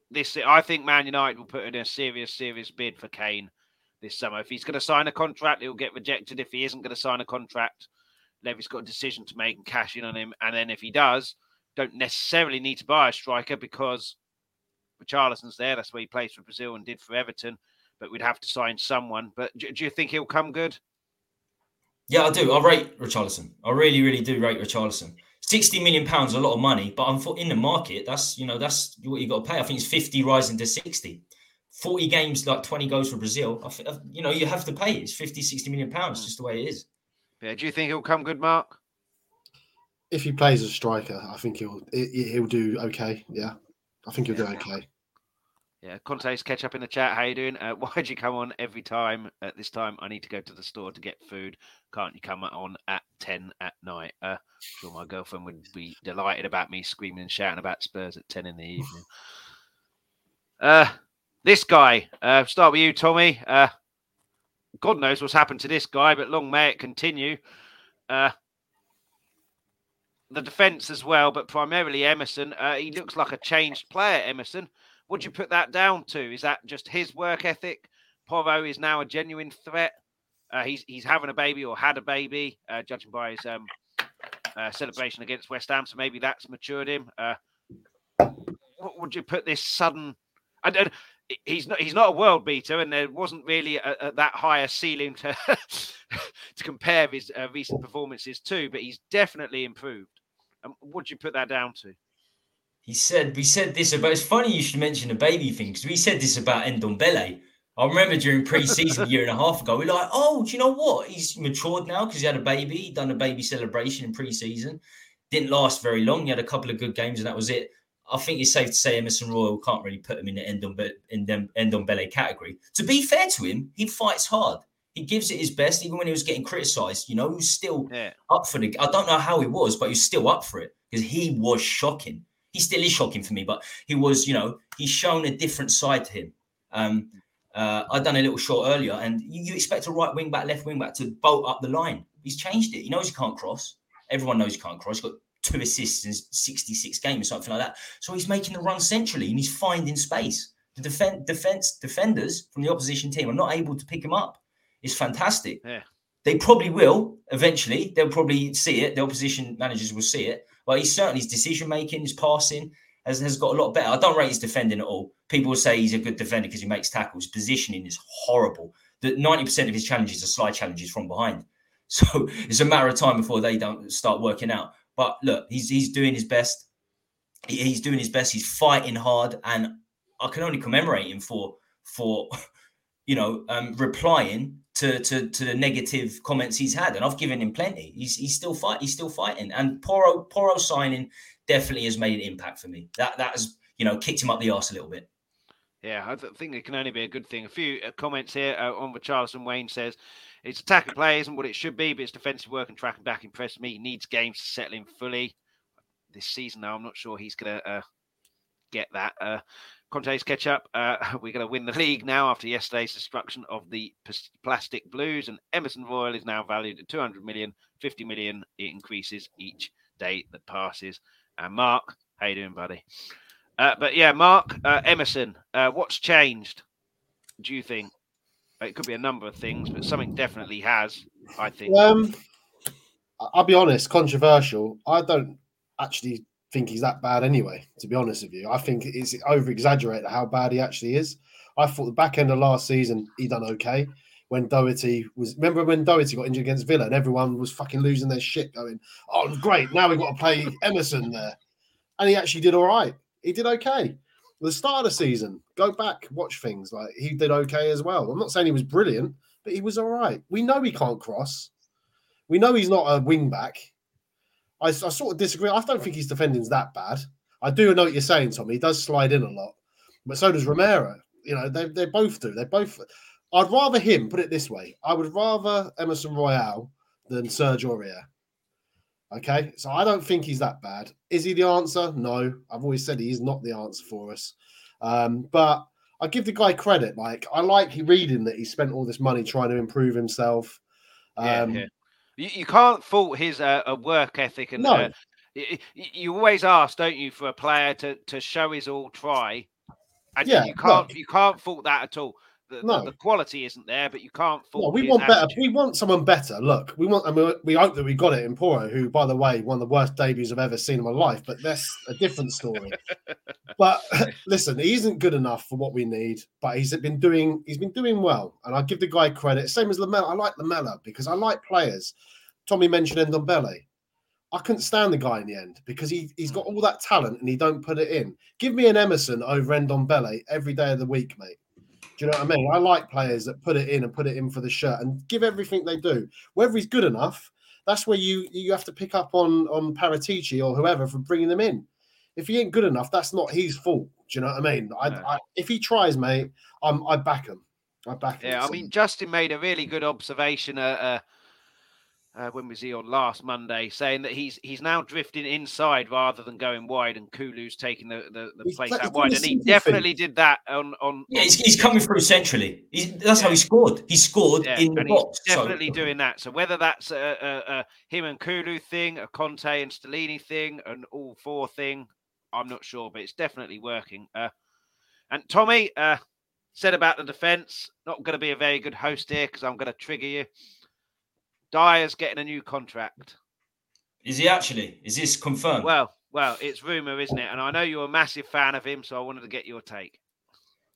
A: this I think Man United will put in a serious, serious bid for Kane this summer. If he's going to sign a contract, he'll get rejected. If he isn't going to sign a contract, Levy's got a decision to make and cash in on him. And then if he does, don't necessarily need to buy a striker because Richarlison's there. That's where he plays for Brazil and did for Everton. But we'd have to sign someone. But do, do you think he'll come good?
C: Yeah, I do. I rate Richarlison. I really, really do rate Richarlison. Sixty million pounds, a lot of money, but I'm in the market. That's you know that's what you got to pay. I think it's fifty rising to sixty. 40 games, like 20 goals for Brazil. I, uh, you know, you have to pay. It's 50, 60 million pounds, just the way it is.
A: Yeah. Do you think he'll come good, Mark?
B: If he plays as a striker, I think he'll he'll do okay. Yeah, I think he'll do okay.
A: Yeah, Conte's catch up in the chat. How you doing? Uh, <laughs> why'd you come on every time at this time? I need to go to the store to get food. Can't you come on at ten at night? Uh, sure, my girlfriend would be delighted about me screaming and shouting about Spurs at ten in the evening. <laughs> uh, this guy. Uh, start with you, Tommy. Uh, God knows what's happened to this guy, but long may it continue. Uh, the defense as well, but primarily Emerson. Uh, he looks like a changed player, Emerson. Would you put that down to? Is that just his work ethic? Porro is now a genuine threat. Uh, he's he's having a baby or had a baby, uh, judging by his um, uh, celebration against West Ham. So maybe that's matured him. Uh, what would you put this sudden? I he's not he's not a world beater, and there wasn't really a, a, that high a ceiling to <laughs> to compare his uh, recent performances to. But he's definitely improved. Um, what would you put that down to?
C: He said, we said this about, it's funny you should mention the baby thing because we said this about Ndombele. I remember during pre-season a year and a half ago, we are like, oh, do you know what? He's matured now because he had a baby. He done a baby celebration in pre-season. Didn't last very long. He had a couple of good games and that was it. I think it's safe to say Emerson Royal can't really put him in the Ndombele, in the category. To be fair to him, he fights hard. He gives it his best, even when he was getting criticised. You know, he was still yeah. up for the. I don't know how he was, but he was still up for it because he was shocking he still is shocking for me, but he was, you know, he's shown a different side to him. Um, uh, I'd done a little short earlier, and you, you, expect a right wing back, left wing back to bolt up the line. He's changed it. He knows he can't cross. Everyone knows he can't cross. He's got two assists in 66 games, something like that. So he's making the run centrally and he's finding space. The defense, defense defenders from the opposition team are not able to pick him up. It's fantastic.
A: Yeah.
C: They probably will eventually. They'll probably see it. The opposition managers will see it. But he's certainly his decision making, his passing has, has got a lot better. I don't rate his defending at all. People say he's a good defender because he makes tackles. Positioning is horrible. That 90% of his challenges are slide challenges from behind. <laughs> So it's a matter of time before they don't start working out. But look, he's he's doing his best. He's doing his best. He's fighting hard, and I can only commemorate him for for <laughs> you know um, replying to, to to the negative comments he's had, and I've given him plenty. He's he's still fight he's still fighting, and Poro Porro signing definitely has made an impact for me. That that has you know kicked him up the arse a little bit.
A: Yeah, I think it can only be a good thing. A few uh, comments here uh, on what Charleston Wayne says. Its attacking play isn't what it should be, but its defensive work and tracking back impressed me. He needs games to settle in fully. this season now. I'm not sure he's going to uh, get that. Uh, Conte's catch up. Uh, <laughs> we're going to win the league now after yesterday's destruction of the plastic blues, and Emerson Royal is now valued at 200 million, 50 million. It increases each day that passes. And Mark, how you doing, buddy? Uh, but yeah, Mark uh, Emerson, uh, what's changed? Do you think? It could be a number of things, but something definitely has. I think.
B: Um, I'll be honest, controversial. I don't actually think he's that bad anyway. To be honest with you, I think it's over exaggerated how bad he actually is. I thought the back end of last season he done okay. When Doherty was, remember when Doherty got injured against Villa and everyone was fucking losing their shit, going, "Oh, great! Now we've got to play Emerson there," and he actually did all right. He did okay. The start of the season, go back, watch things like he did okay as well. I'm not saying he was brilliant, but he was all right. We know he can't cross. We know he's not a wing back. I, I sort of disagree. I don't think his defending's that bad. I do know what you're saying, Tommy. He does slide in a lot, but so does Romero. You know, they, they both do. They both. I'd rather him, put it this way, I would rather Emerson Royal than Serge Aurier. Okay, so I don't think he's that bad. Is he the answer? No. I've always said he's not the answer for us. Um, but I give the guy credit. Like I like reading that he spent all this money trying to improve himself. Um, yeah, yeah.
A: You, you can't fault his uh, work ethic and. No. Uh, you, you always ask, don't you, for a player to, to show his all, try, and yeah, you can't no. you can't fault that at all. The, no. the, the, quality isn't there, but you can't fault.
B: No, we want attitude. better. We want someone better. Look, we want. I mean, we hope that we got it in Porro, who, by the way, one of the worst debuts I've ever seen in my life. But that's a different story. <laughs> but <laughs> listen, he isn't good enough for what we need. But he's been doing. He's been doing well, and I give the guy credit. Same as Lamela. I like Lamela because I like players. Tommy mentioned Ndombele. I couldn't stand the guy in the end because he, he's got all that talent and he don't put it in. Give me an Emerson over Ndombele every day of the week, mate. Do you know what I mean? I like players that put it in and put it in for the shirt and give everything they do. Whether he's good enough, that's where you you have to pick up on on Paratici or whoever for bringing them in. If he ain't good enough, that's not his fault. Do you know what I mean? I, I, if he tries, mate, I'm I back him. I back him.
A: Yeah, I mean, Justin made a really good observation. Uh, uh uh, when was he on last Monday, saying that he's he's now drifting inside rather than going wide, and Kulu's taking the, the, the place out wide, and he definitely thing. did that on on.
C: Yeah, he's, he's coming through centrally. He's, that's yeah. how he scored. He scored yeah, in the box.
A: definitely so. doing that. So whether that's a, a, a, him and Kulu thing, a Conte and Stellini thing, an all four thing, I'm not sure, but it's definitely working. Uh, and Tommy uh, said about the defense, not going to be a very good host here because I'm going to trigger you. Dier's getting a new contract.
C: Is he actually? Is this confirmed?
A: Well, well, it's rumor, isn't it? And I know you're a massive fan of him, so I wanted to get your take.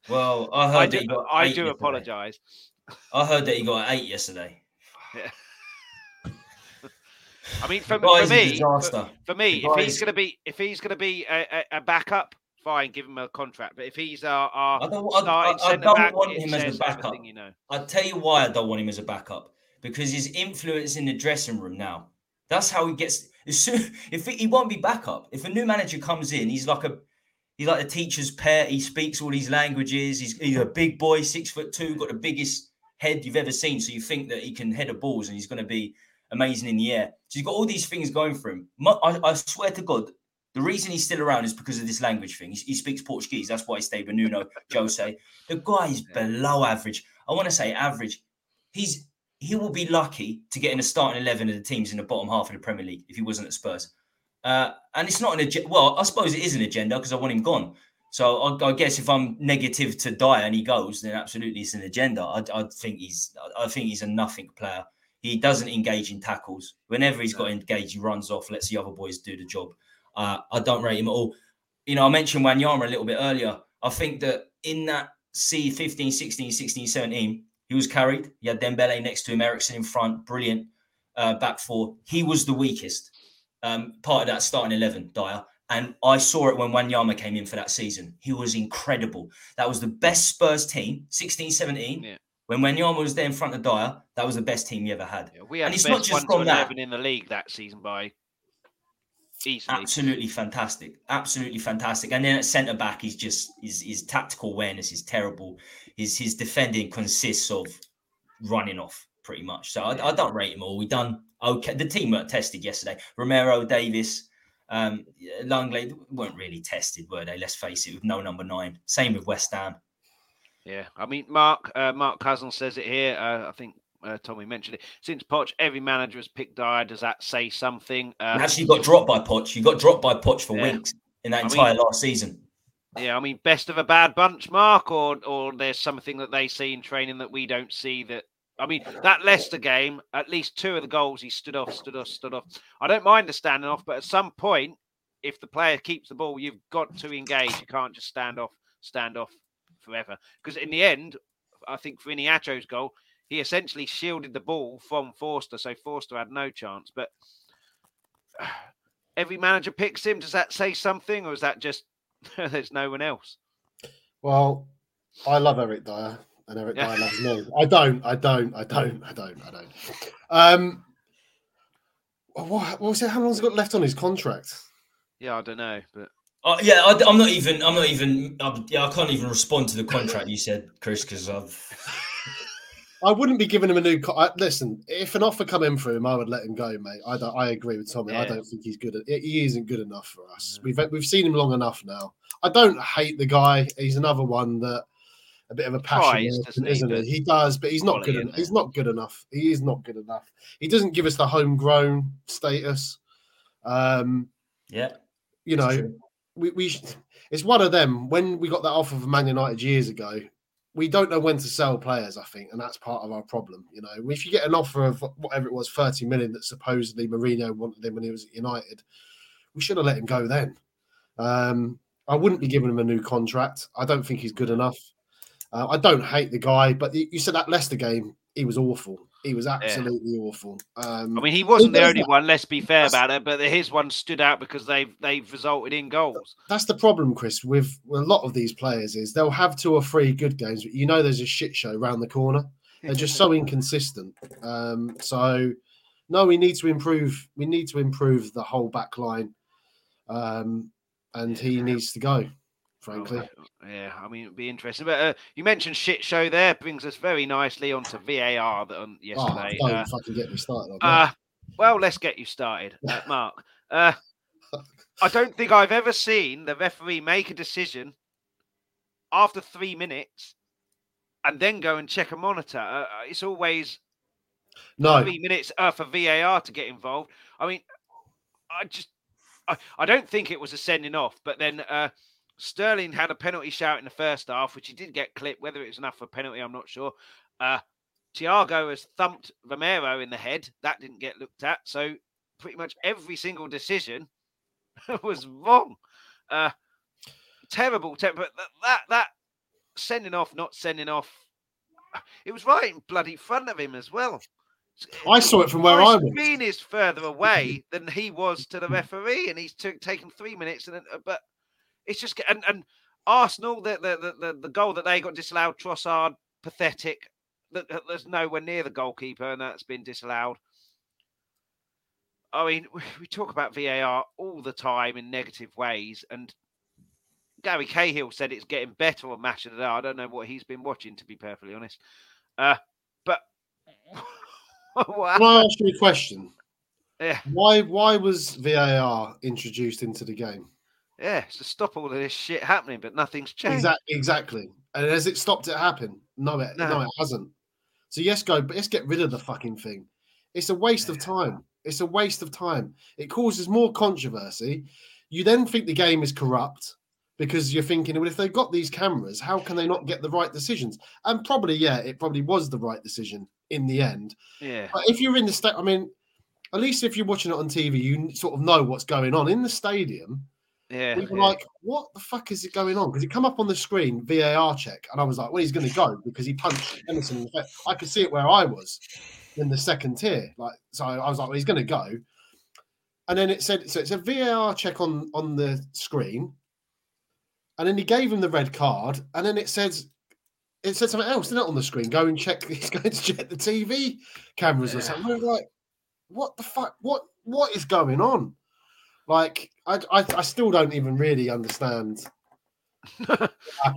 C: Well, I heard I do,
A: I do apologize.
C: I heard that he got eight yesterday.
A: Yeah. <laughs> I mean, for, for me, for, for, me, if he's going to be, if he's going to be a, a, backup, fine, give him a contract. But if he's our, our I don't, I, I, I don't back, want him as a backup. You know.
C: I'll tell you why I don't want him as a backup because his influence in the dressing room now. That's how he gets. Soon, <laughs> if he, he won't be backup, if a new manager comes in, he's like a he's like a teacher's pet. He speaks all these languages. He's, he's a big boy, six foot two, got the biggest head you've ever seen. So you think that he can head a balls and he's going to be amazing in the air. So he's got all these things going for him. I, I swear to God, the reason he's still around is because of this language thing. He, he speaks Portuguese. That's why he stayed with Nuno Jose. The guy is below average. I want to say average. He's he will be lucky to get in a starting 11 of the teams in the bottom half of the Premier League if he wasn't at Spurs. Uh, and it's not an agenda. Well, I suppose it is an agenda because I want him gone. So I, I, guess if I'm negative to Dier and he goes, then absolutely it's an agenda. I, I, think he's I think he's a nothing player. He doesn't engage in tackles. Whenever he's got engaged, he runs off, lets the other boys do the job. Uh, I don't rate him at all. You know, I mentioned Wanyama a little bit earlier. I think that in that C15, 16, 16, 17, he was carried. He had Dembele next to him, Eriksen in front, brilliant uh, back four. He was the weakest um, part of that starting 11, Dier. And I saw it when Wanyama came in for that season. He was incredible. That was the best Spurs team, 16 17. Yeah. When Wanyama was there in front of Dier, that was the best team he ever had.
A: Yeah, we had and it's not just from that. in the league that season by Easily.
C: Absolutely fantastic. Absolutely fantastic. And then at centre back, he's just his, his tactical awareness is terrible. His his defending consists of running off pretty much. So I, I don't rate him all. We done okay. The team weren't tested yesterday. Romero, Davies, Um, Lenglet weren't really tested, were they? Let's face it, with no number nine. Same with West Ham.
A: Yeah, I mean, Mark uh, Mark Cousins says it here. Uh, I think uh, Tommy mentioned it. Since Poch, every manager has picked Dier. Does that say something?
C: Uh, actually, you got dropped by Poch. You got dropped by Poch for yeah. Winks in that I entire mean, last season.
A: Yeah, I mean, best of a bad bunch, Mark, or or there's something that they see in training that we don't see. That I mean, that Leicester game, at least two of the goals he stood off, stood off, stood off. I don't mind the standing off, but at some point, if the player keeps the ball, you've got to engage. You can't just stand off, stand off forever. Because in the end, I think for Iheanacho's goal, he essentially shielded the ball from Forster, so Forster had no chance. But <sighs> every manager picks him. Does that say something, or is that just <laughs> there's no one else?
B: Well, I love Eric Dier, and Eric Dier loves me. <laughs> I don't. I don't. I don't. I don't. I don't. Um, what, what was it? How long's he got left on his contract?
A: Yeah, I don't know, but
C: uh, yeah, I, am not even. I'm not even. I'm, yeah, I can't even respond to the contract you said, Chris, because I've.
B: I wouldn't be giving him a new. Co- I, listen, if an offer come in for him, I would let him go, mate. I don't. I agree with Tommy. Yeah. I don't think he's good. At, he isn't good enough for us. We've we've seen him long enough now. I don't hate the guy. He's another one that a bit of a passion, Tries, isn't he? He does, but he's not good. En- he's not good enough. He is not good enough. He doesn't give us the homegrown status. Um,
C: yeah,
B: you know, we, we it's one of them. When we got that offer from Man United years ago, we don't know when to sell players, I think, and that's part of our problem. You know, if you get an offer of whatever it was, 30 million that supposedly Mourinho wanted him when he was at United, we should have let him go then. Um, I wouldn't be giving him a new contract. I don't think he's good enough. Uh, I don't hate the guy, but you said that Leicester game, he was awful. He was absolutely yeah. awful. Um,
A: I mean, he wasn't the only that? one. Let's be fair about it, but his one stood out because they've they've resulted in goals.
B: That's the problem, Chris. With, with a lot of these players, is they'll have two or three good games, but you know there's a shit show around the corner. They're just so <laughs> inconsistent. Um, so no, we need to improve. We need to improve the whole back line, um, and he needs to go frankly.
A: Oh, yeah, I mean, it'd be interesting. But uh, you mentioned shit show there brings us very nicely onto VAR that on yesterday.
B: Oh, don't uh, fucking get me started. uh,
A: well, let's get you started, uh, <laughs> Mark. Uh, I don't think I've ever seen the referee make a decision after three minutes and then go and check a monitor. It's always
B: no
A: three minutes for VAR to get involved. I mean, I just I, I don't think it was a sending off, but then uh, Sterling had a penalty shout in the first half, which he did get clipped. Whether it was enough for a penalty, I'm not sure. Uh, Thiago has thumped Romero in the head. That didn't get looked at. So pretty much every single decision <laughs> was wrong. Uh, terrible. But that, that, that sending off, not sending off, it was right in bloody front of him as well.
B: I saw it from where I was.
A: Green is further away than he was to the referee, and he's t- taken three minutes. And uh, but it's just and and Arsenal the the the, the goal that they got disallowed. Trossard pathetic. There's nowhere near the goalkeeper, and that's been disallowed. I mean, <laughs> we talk about VAR all the time in negative ways, and Gary Cahill said it's getting better on Match of the Day. I don't know what he's been watching, to be perfectly honest. Uh, but <laughs>
B: Can I ask you a question?
A: Yeah.
B: Why why was VAR introduced into the game?
A: Yeah, to stop all of this shit happening, but nothing's changed.
B: Exactly. Exactly. And has it stopped it happen? No, it no, no it hasn't. So yes, go, but let's get rid of the fucking thing. It's a waste of time. It's a waste of time. It causes more controversy. You then think the game is corrupt because you're thinking, well, if they've got these cameras, how can they not get the right decisions? And probably, yeah, it probably was the right decision in the end.
A: Yeah.
B: But if you're in the state, I mean, at least if you're watching it on TV, you sort of know what's going on in the stadium.
A: Yeah,
B: we were
A: yeah.
B: like, "What the fuck is it going on?" Because it come up on the screen VAR check, and I was like, "Well, he's going to go because he punched Emerson in the face." I could see it where I was in the second tier, like so. I was like, "Well, he's going to go," and then it said, "So it's a VAR check on on the screen," and then he gave him the red card, and then it says. It said something else, didn't it, on the screen? Go and check. <laughs> He's going to check the TV cameras yeah. or something. We're like, what the fuck? What what is going on? Like, I, I, I still don't even really understand. <laughs>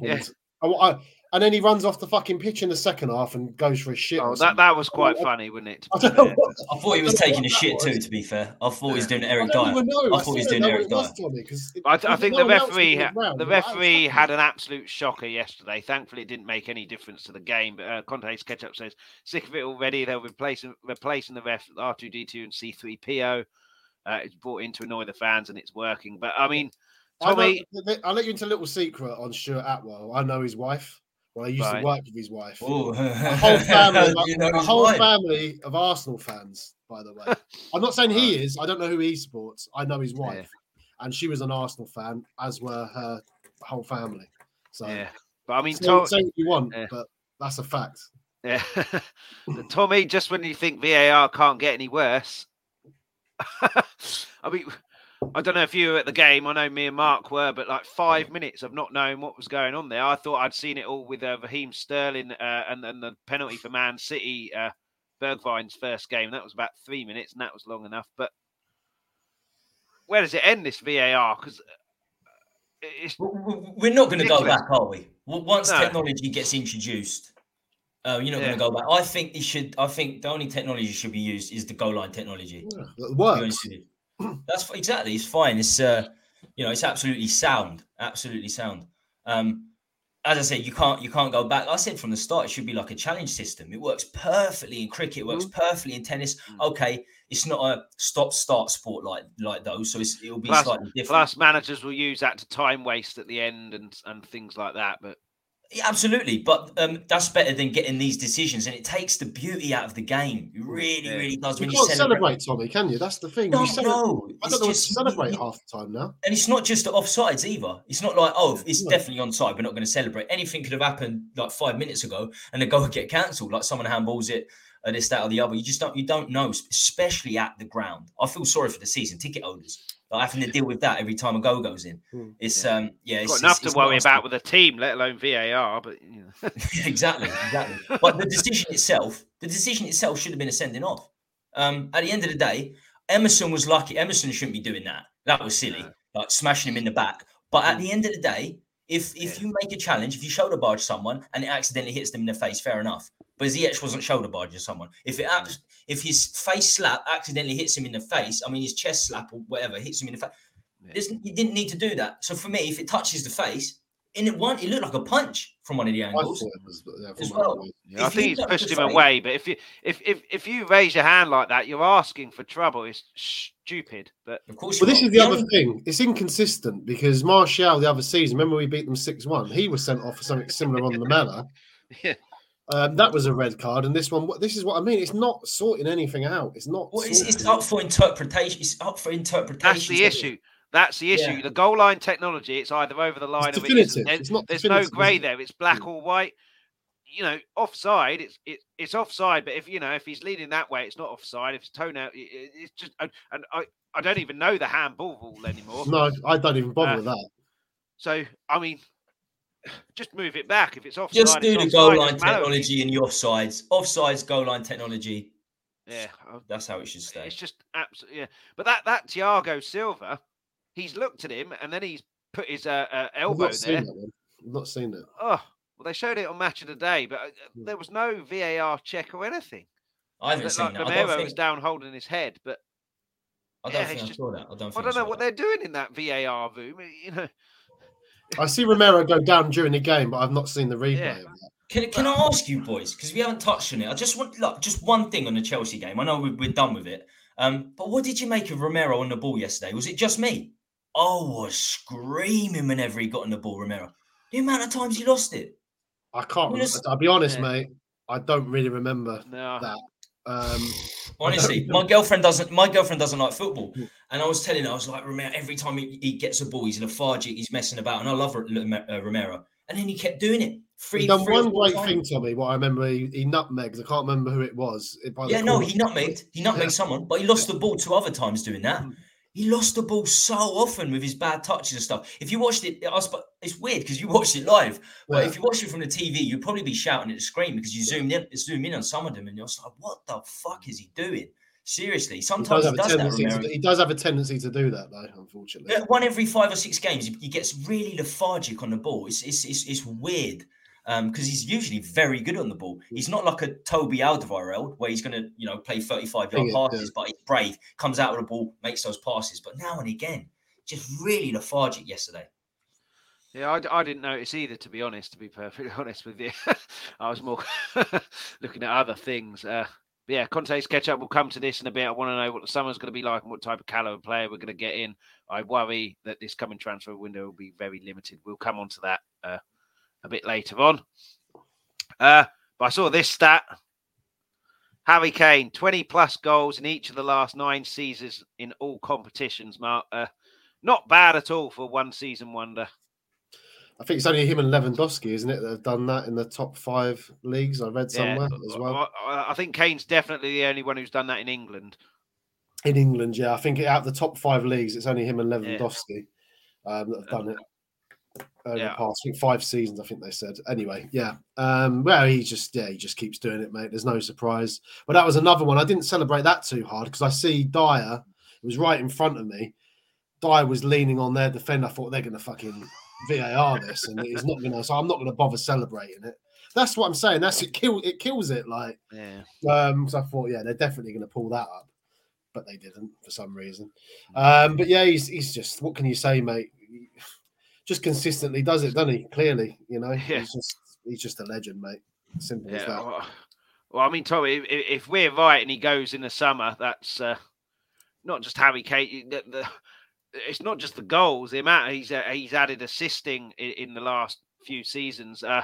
A: yeah.
B: I, I, and then he runs off the fucking pitch in the second half and goes for a shit.
A: Oh, that, that was quite funny, wasn't it?
C: I, I thought he was taking a shit too. To be fair, I thought he was doing Eric Dier. I, I thought he was doing Eric Dier.
A: I, I think the referee, the referee had an absolute shocker yesterday. Thankfully, it didn't make any difference to the game. But uh, Conte's ketchup says sick of it already. They're replacing replacing the ref R two D two and C three PO. Uh, it's brought in to annoy the fans, and it's working. But I mean. Tommy,
B: I'll let you into a little secret on Stuart Atwell. I know his wife. Well, I used right. to work with his wife.
C: Ooh.
B: A <laughs> whole family, <laughs> you know a whole family of Arsenal fans, by the way. <laughs> I'm not saying he is. I don't know who he supports. I know his wife, yeah. and she was an Arsenal fan, as were her whole family. So,
A: yeah. But I mean,
B: say, Tom, say what you want, yeah. but that's a fact.
A: Yeah, Tommy. Just when you think VAR can't get any worse, <laughs> I mean, I don't know if you were at the game. I know me and Mark were, but like five minutes of not knowing what was going on there. I thought I'd seen it all with uh, Raheem Sterling uh, and, and the penalty for Man City, uh, Bergwijn's first game. That was about three minutes, and that was long enough. But where does it end this VAR? Because
C: uh, we're not going to go back, are we? Once no. technology gets introduced, uh, you're not yeah. going to go back. I think it should. I think the only technology should be used is the goal line technology.
B: Yeah.
C: That's exactly. It's fine. It's uh, you know, it's absolutely sound. Absolutely sound. Um, as I said, you can't you can't go back. I said from the start it should be like a challenge system. It works perfectly in cricket. It works mm-hmm. perfectly in tennis. Mm. Okay, it's not a stop start sport like like those, so it'll be plus, slightly different.
A: Plus, managers will use that to time waste at the end and and things like that. But
C: yeah, absolutely, but um, that's better than getting these decisions, and it takes the beauty out of the game. It really, yeah. really does.
B: You when can't you celebrate. celebrate, Tommy, can you? That's the thing.
C: No,
B: you
C: no,
B: I don't know just, what to celebrate you, half the time now.
C: And it's not just the offsides either. It's not like oh, it's no. definitely onside. We're not going to celebrate. Anything could have happened like five minutes ago, and the goal would get cancelled. Like someone handballs it, or this, that, or the other. You just don't. You don't know, especially at the ground. I feel sorry for the season ticket holders like having to deal with that every time a goal goes in. Hmm. It's yeah. um yeah, it's,
A: got enough
C: it's,
A: to worry about with a team, let alone VAR. But you know. <laughs>
C: exactly, exactly. But the decision itself, the decision itself should have been a sending off. Um, at the end of the day, Emerson was lucky. Emerson shouldn't be doing that. That was silly, like smashing him in the back. But at hmm. the end of the day, if if yeah. you make a challenge, if you shoulder barge someone and it accidentally hits them in the face, fair enough. But Ziyech wasn't shoulder barging someone. If it if his face slap accidentally hits him in the face, I mean his chest slap or whatever hits him in the face, yeah. you didn't need to do that. So for me, if it touches the face, in it one, it looked like a punch from one of the angles. Was, yeah, as well.
A: Yeah, I think he's pushed him face, away. But if you if, if if you raise your hand like that, you're asking for trouble. It's stupid. But
C: of course,
B: well, this is the other thing. It's inconsistent because Martial the other season, remember we beat them six one. He was sent off for something similar on the Lamela. <laughs>
A: yeah.
B: Um, that was a red card, and this one. This is what I mean. It's not sorting anything out. It's not.
C: Well, it's, it's, up for interpretation. It's up for interpretation.
A: That's the issue. That's the issue. Yeah. The goal line technology. It's either over the line
B: it's
A: or
B: it isn't. There's,
A: there's no grey there. It's black or white. You know, offside. It's it, it's offside. But if you know if he's leading that way, it's not offside. If it's toenail, it, it's just. And, and I I don't even know the handball rule anymore.
B: No, I don't even bother uh, with that.
A: So I mean, just move it back if it's offside.
C: Just do the goal line technology in your sides. Offsides, goal line technology.
A: Yeah,
C: that's how it should stay.
A: It's just absolutely yeah. But that that Thiago Silva, he's looked at him and then he's put his uh, uh, elbow there.
B: I've not seen it.
A: Oh well, they showed it on Match of the Day, but uh, hmm. there was no VAR check or anything.
C: I haven't seen
A: like
C: that.
A: Romero
C: think...
A: was down holding his head, but
C: I don't yeah, think I just, saw that. I don't. I
A: don't know
C: what
A: that. they're doing in that VAR room. You know,
B: I see Romero go down during the game, but I've not seen the replay yeah.
C: Can, can I ask you, boys, because we haven't touched on it? I just want look, just one thing on the Chelsea game. I know we're, we're done with it, um, but what did you make of Romero on the ball yesterday? Was it just me? I was screaming whenever he got on the ball, Romero. The amount of times he lost it.
B: I can't. Remember, I'll be honest, yeah. mate. I don't really remember no. that. Um,
C: Honestly, <laughs> my girlfriend doesn't. My girlfriend doesn't like football, hmm. and I was telling her, I was like, Romero. Every time he, he gets a ball, he's lethargic. He's messing about, and I love uh, Romero. And then he kept doing it.
B: Free, done one great thing, Tommy. What I remember, he, he nutmegged. I can't remember who it was.
C: yeah, no, he nutmegged. He nutmegged yeah. someone, but he lost yeah. the ball two other times doing that. Mm. He lost the ball so often with his bad touches and stuff. If you watched it, it's weird because you watched it live. But yeah. if you watched it from the TV, you'd probably be shouting at the screen because you zoomed in, zoom in on some of them, and you're like, "What the fuck is he doing?" Seriously, sometimes he does, he does that.
B: To, he does have a tendency to do that, though. Unfortunately,
C: yeah, one every five or six games, he gets really lethargic on the ball. It's it's it's, it's weird. because um, he's usually very good on the ball. He's not like a Toby Alderweireld where he's going to, you know, play 35 yard passes, but he's brave, comes out with the ball, makes those passes. But now and again, just really lethargic yesterday.
A: Yeah, I, I didn't notice either, to be honest, to be perfectly <laughs> honest with you. I was more <laughs> looking at other things. Uh, yeah, Conte's catch up We'll come to this in a bit. I want to know what the summer's going to be like and what type of caliber player we're going to get in. I worry that this coming transfer window will be very limited. We'll come on to that uh, a bit later on. Uh, but I saw this stat. Harry Kane, 20 plus goals in each of the last nine seasons in all competitions, Mark. Uh, not bad at all for one season wonder.
B: I think it's only him and Lewandowski, isn't it, that have done that in the top five leagues? I read somewhere yeah, as well.
A: I, I think Kane's definitely the only one who's done that in England.
B: In England, yeah. I think out of the top five leagues, it's only him and Lewandowski yeah. um, that have done it over yeah. the past five seasons. I think they said. Anyway, yeah. Um, well, he just yeah, he just keeps doing it, mate. There's no surprise. But that was another one. I didn't celebrate that too hard because I see Dier. It was right in front of me. Dier was leaning on their defender. I thought they're going to fucking VAR this, and he's not to. So I'm not to bother celebrating it. That's what I'm saying. That's it. Kill it kills it. Like
A: yeah.
B: Um. So I thought yeah, they're definitely to pull that up, but they didn't for some reason. Um. But yeah, he's he's just what can you say, mate? Just consistently does it, doesn't he? Clearly, you know. Yeah. He's just he's just a legend, mate. Simple yeah, as that.
A: Well, well, I mean, Tommy, if, if, we're right and he goes in the summer, that's uh, not just Harry Kane. The, the, it's not just the goals. The amount he's uh, he's added assisting in, in, the last few seasons. Uh,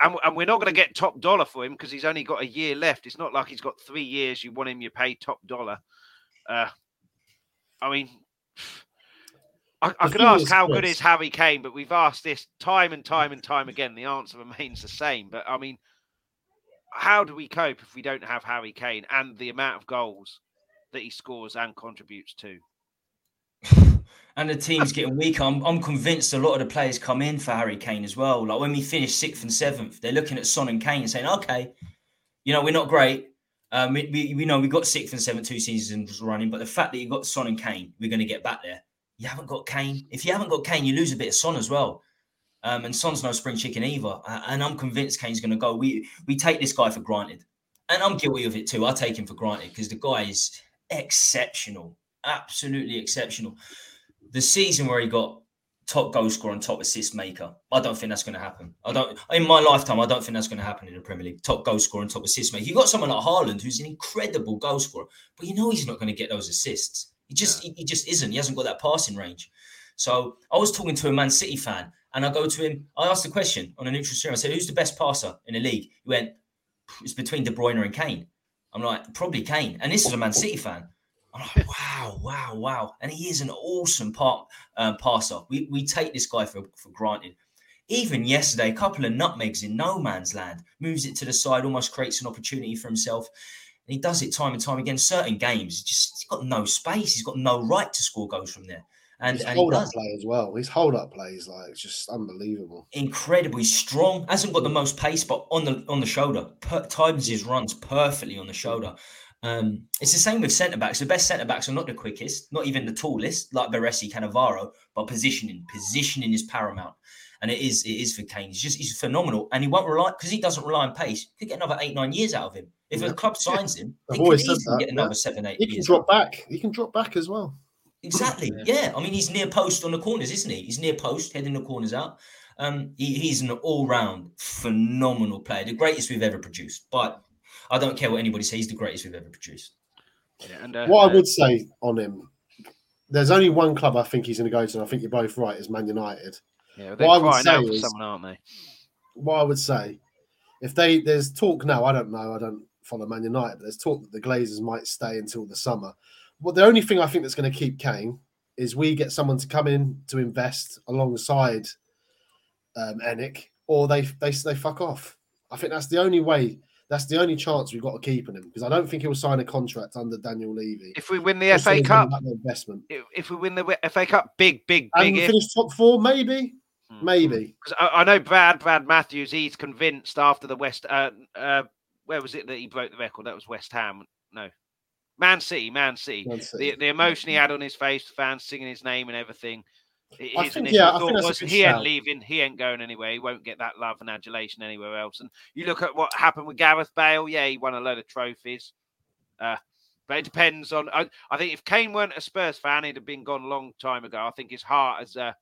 A: and, and we're not going to get top dollar for him because he's only got a year left. It's not like he's got three years. You want him, you pay top dollar. Uh, I mean, I, I could ask how good is Harry Kane, but we've asked this time and time and time again. The answer remains the same. But I mean, how do we cope if we don't have Harry Kane and the amount of goals that he scores and contributes to?
C: And the team's getting weaker. I'm, I'm convinced a lot of the players come in for Harry Kane as well. Like when we finish sixth and seventh, they're looking at Son and Kane and saying, okay, you know, we're not great. Um, we, we, we know we got sixth and seventh two seasons running, but the fact that you got Son and Kane, we're going to get back there. You haven't got Kane. If you haven't got Kane, you lose a bit of Son as well. Um, and Son's no spring chicken either. And I'm convinced Kane's going to go. We we take this guy for granted, and I'm guilty of it too. I take him for granted because the guy is exceptional, absolutely exceptional the season where he got top goal scorer and top assist maker. I don't think that's going to happen. I don't in my lifetime. I don't think that's going to happen in the Premier League. Top goal scorer and top assist maker. You got someone like Haaland who's an incredible goal scorer, but you know he's not going to get those assists. He just yeah. he, he just isn't. He hasn't got that passing range. So I was talking to a Man City fan, and I go to him. I asked the question on a neutral stream. I said, "Who's the best passer in the league?" He went, "It's between De Bruyne and Kane." I'm like, "Probably Kane." And this is a Man City fan. I'm like, wow, wow, wow. And he is an awesome part, uh, passer. We, we take this guy for, for granted. Even yesterday, a couple of nutmegs in no man's land, moves it to the side, almost creates an opportunity for himself. And he does it time and time again. Certain games, just he's got no space. He's got no right to score goals from there. And,
B: his
C: and
B: hold up play as well. His hold up play is like just unbelievable.
C: Incredibly strong. Hasn't got the most pace, but on the on the shoulder, per, times his runs perfectly on the shoulder. Um, it's the same with centre backs. The best centre backs are not the quickest, not even the tallest, like Baresi, Cannavaro, but positioning. Positioning is paramount, and it is it is for Kane. He's just he's phenomenal, and he won't rely because he doesn't rely on pace. He could get another eight nine years out of him if yeah. a club signs him. I've always said that. Get another yeah. seven eight.
B: He can drop back. He can drop back as well.
C: Exactly. yeah. yeah. I mean, he's near post on the corners, isn't he? He's near post, heading the corners out. Um, he, he's an all-round phenomenal player, the greatest we've ever produced. But I don't care what anybody says; he's the greatest we've ever produced.
B: Yeah, and, uh, what I would say on him, there's only one club I think he's going to go to, and I think you're both right, is Man United.
A: Yeah, they're what I would say is, someone, aren't they?
B: What I would say, if they there's talk now, I don't know, I don't follow Man United, but there's talk that the Glazers might stay until the summer. Well, the only thing I think that's going to keep Kane is we get someone to come in to invest alongside um, ENIC, or they they they fuck off. I think that's the only way that's the only chance we've got of keeping him because I don't think he'll sign a contract under Daniel Levy.
A: If we win the FA Cup, investment. If we win the FA Cup, big, big,
B: big. And finish top four, maybe, hmm. maybe.
A: Because I, I, know Brad, Brad Matthews, he's convinced after the West. Uh, uh, where was it that he broke the record? That was West Ham. No, Man City, Man City. Man City. The, the emotion he had on his face, fans singing his name and everything. I think, yeah, I think was, he ain't leaving. He ain't going anywhere. He won't get that love and adulation anywhere else. And you look at what happened with Gareth Bale. Yeah, he won a load of trophies. Uh, but it depends on. I, I, think if Kane weren't a Spurs fan, he'd have been gone a long time ago. I think his heart has. Uh,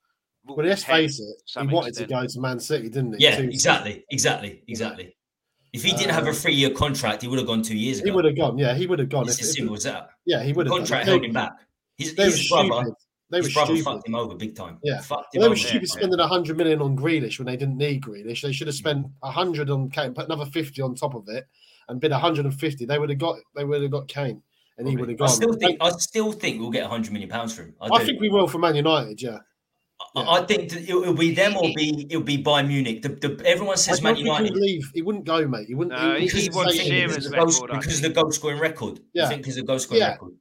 B: well, let's face it. He wanted extent. to go to Man City, didn't
C: he? Yeah, exactly, exactly, exactly. If he didn't have a um, three-year contract, he would have gone two years ago.
B: He would have gone. Yeah, he would have gone.
C: It's as simple as that.
B: Yeah, he would have.
C: Contract held him back. His, his brother. They his brother stupid. fucked him over big time.
B: Yeah, well, they were stupid spending hundred million on Grealish when they didn't need Grealish. They should have spent hundred on Kane, put another fifty on top of it, and bid hundred and fifty. They would have got. They would have got Kane, and Probably. he would have gone. I
C: still think. I still think we'll get hundred million pounds for him.
B: I, I think we will for Man United. Yeah.
C: Yeah. I think it'll, be them or be it'll be Bayern Munich. The, the, everyone says Man United.
B: He, leave. he wouldn't go, mate. He wouldn't.
A: No, he, he, he wants
C: because, of the goal, because of the goal scoring record. Yeah, I think because of the goal scoring
B: yeah.
C: record.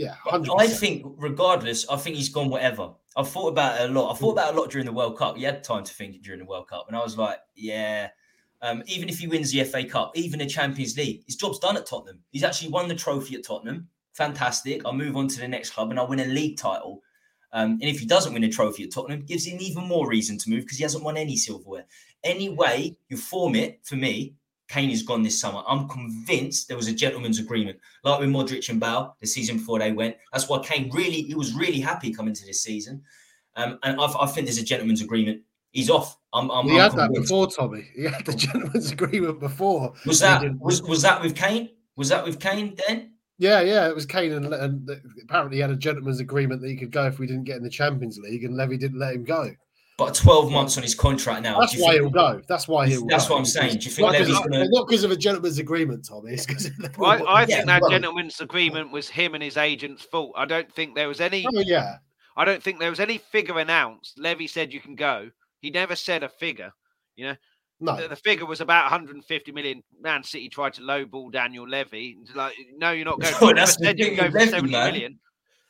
B: Yeah,
C: 100%. I think regardless, I think he's gone whatever. I've thought about it a lot. I thought about it a lot during the World Cup. He had time to think during the World Cup, and I was like, yeah. Um, even if he wins the FA Cup, even the Champions League, his job's done at Tottenham. He's actually won the trophy at Tottenham. Fantastic. I'll move on to the next club and I'll win a league title. Um, and if he doesn't win a trophy at Tottenham, gives him even more reason to move because he hasn't won any silverware. Any way you form it, for me, Kane is gone this summer. I'm convinced there was a gentleman's agreement, like with Modric and Bale the season before they went. That's why Kane really, he was really happy coming to this season. Um, and I've, i think there's a gentleman's agreement. He's off. I'm, I'm,
B: he I'm had convinced. that before, Tommy. He had the <laughs> gentleman's agreement before.
C: Was that was, was that with Kane? Was that with Kane then?
B: Yeah, yeah, it was Kane, and, and apparently he had a gentleman's agreement that he could go if we didn't get in the Champions League, and Levy didn't let him go.
C: But 12 months on his contract now.
B: That's why think, he'll go. That's why he'll
C: That's
B: go.
C: what I'm saying. Do you think
B: not
C: Levy's
B: going to. Not because of a gentleman's agreement, Tommy. It's because
A: I, I think that gentleman's agreement was him and his agent's fault. I don't think there was any.
B: Oh, yeah.
A: I don't think there was any figure announced. Levy said you can go. He never said a figure. You know,
B: no.
A: The, the, figure was about 150 million. Man City tried to lowball Daniel Levy. Like, no, you're not <laughs> going.
C: Oh, that's the thing go Levy, 70 man. million.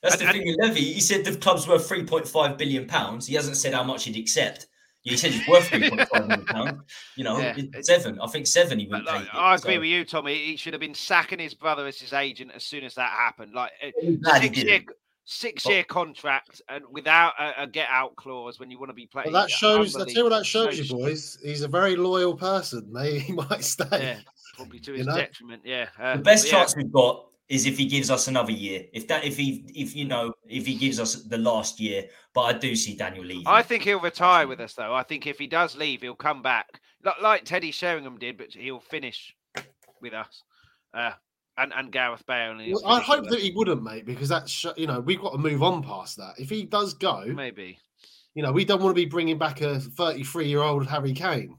C: That's and, the thing with Levy. He said the club's worth 3.5 billion pounds. He hasn't said how much he'd accept. He said he's worth 3.5 million <laughs> pounds. You know, yeah. seven. I think seven he would like, take. I
A: agree so. with you, Tommy. He should have been sacking his brother as his agent as soon as that happened. Like six year, six year contract and without a, a, get out clause when you want to be playing.
B: Well, that shows. I tell you what that shows you, boys. He's a very loyal person. Maybe <laughs> he might stay.
A: Yeah, probably to his know? detriment. Yeah.
C: Uh, the best chance we've got is if he gives us another year. If that, if he, if you know, if he gives us the last year. But I do see Daniel leaving.
A: I think he'll retire with us, though. I think if he does leave, he'll come back, like Teddy Sheringham did, but he'll finish with us. Uh, and, and Gareth Bale.
B: Well, I hope that he wouldn't, mate, because that's you know we've got to move on past that. If he does go,
A: maybe
B: you know we don't want to be bringing back a 33 year old Harry Kane.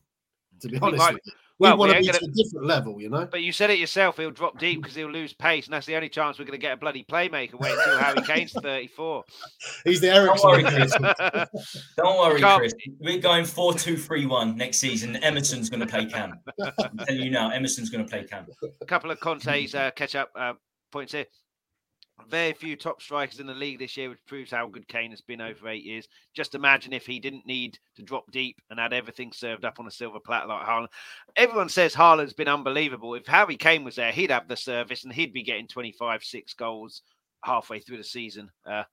B: To be honest, might, well, we want to be gonna... to a different level, you know.
A: But you said it yourself. He'll drop deep because he'll lose pace, and that's the only chance we're going to get a bloody playmaker. Wait until Harry Kane's <laughs> thirty-four.
B: He's the Eriksen. Don't
C: worry, Chris. <laughs> Don't worry, Chris. We're going four-two-three-one next season. Emerson's going to play Cam. I'm telling you now, Emerson's going to play Cam.
A: A couple of Conte's uh, catch-up uh, points here very few top strikers in the league this year, which proves how good Kane has been over eight years. Just imagine if he didn't need to drop deep and had everything served up on a silver platter like Haaland. Everyone says Haaland's been unbelievable. If Harry Kane was there, he'd have the service and he'd be getting 25, six goals halfway through the season. Uh,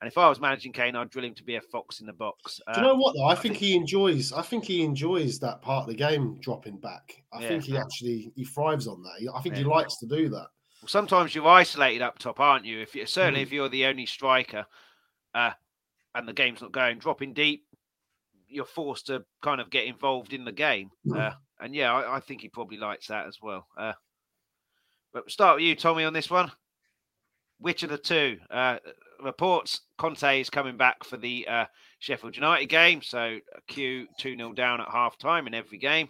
A: and if I was managing Kane, I'd drill him to be a fox in the box.
B: Uh, Do you know what though? I, I think, think, he enjoys. I think he enjoys that part of the game dropping back. I yeah. think he actually he thrives on that. I think yeah. he likes to do that
A: sometimes you're isolated up top, aren't you? If you certainly if you're the only striker, uh, and the game's not going, dropping deep, you're forced to kind of get involved in the game. Mm. Uh, and yeah, I, I, think he probably likes that as well. Uh, but start with you, Tommy, on this one. Which of the two? Uh, reports Conte is coming back for the uh, Sheffield United game, so Q 2 0 down at half time in every game.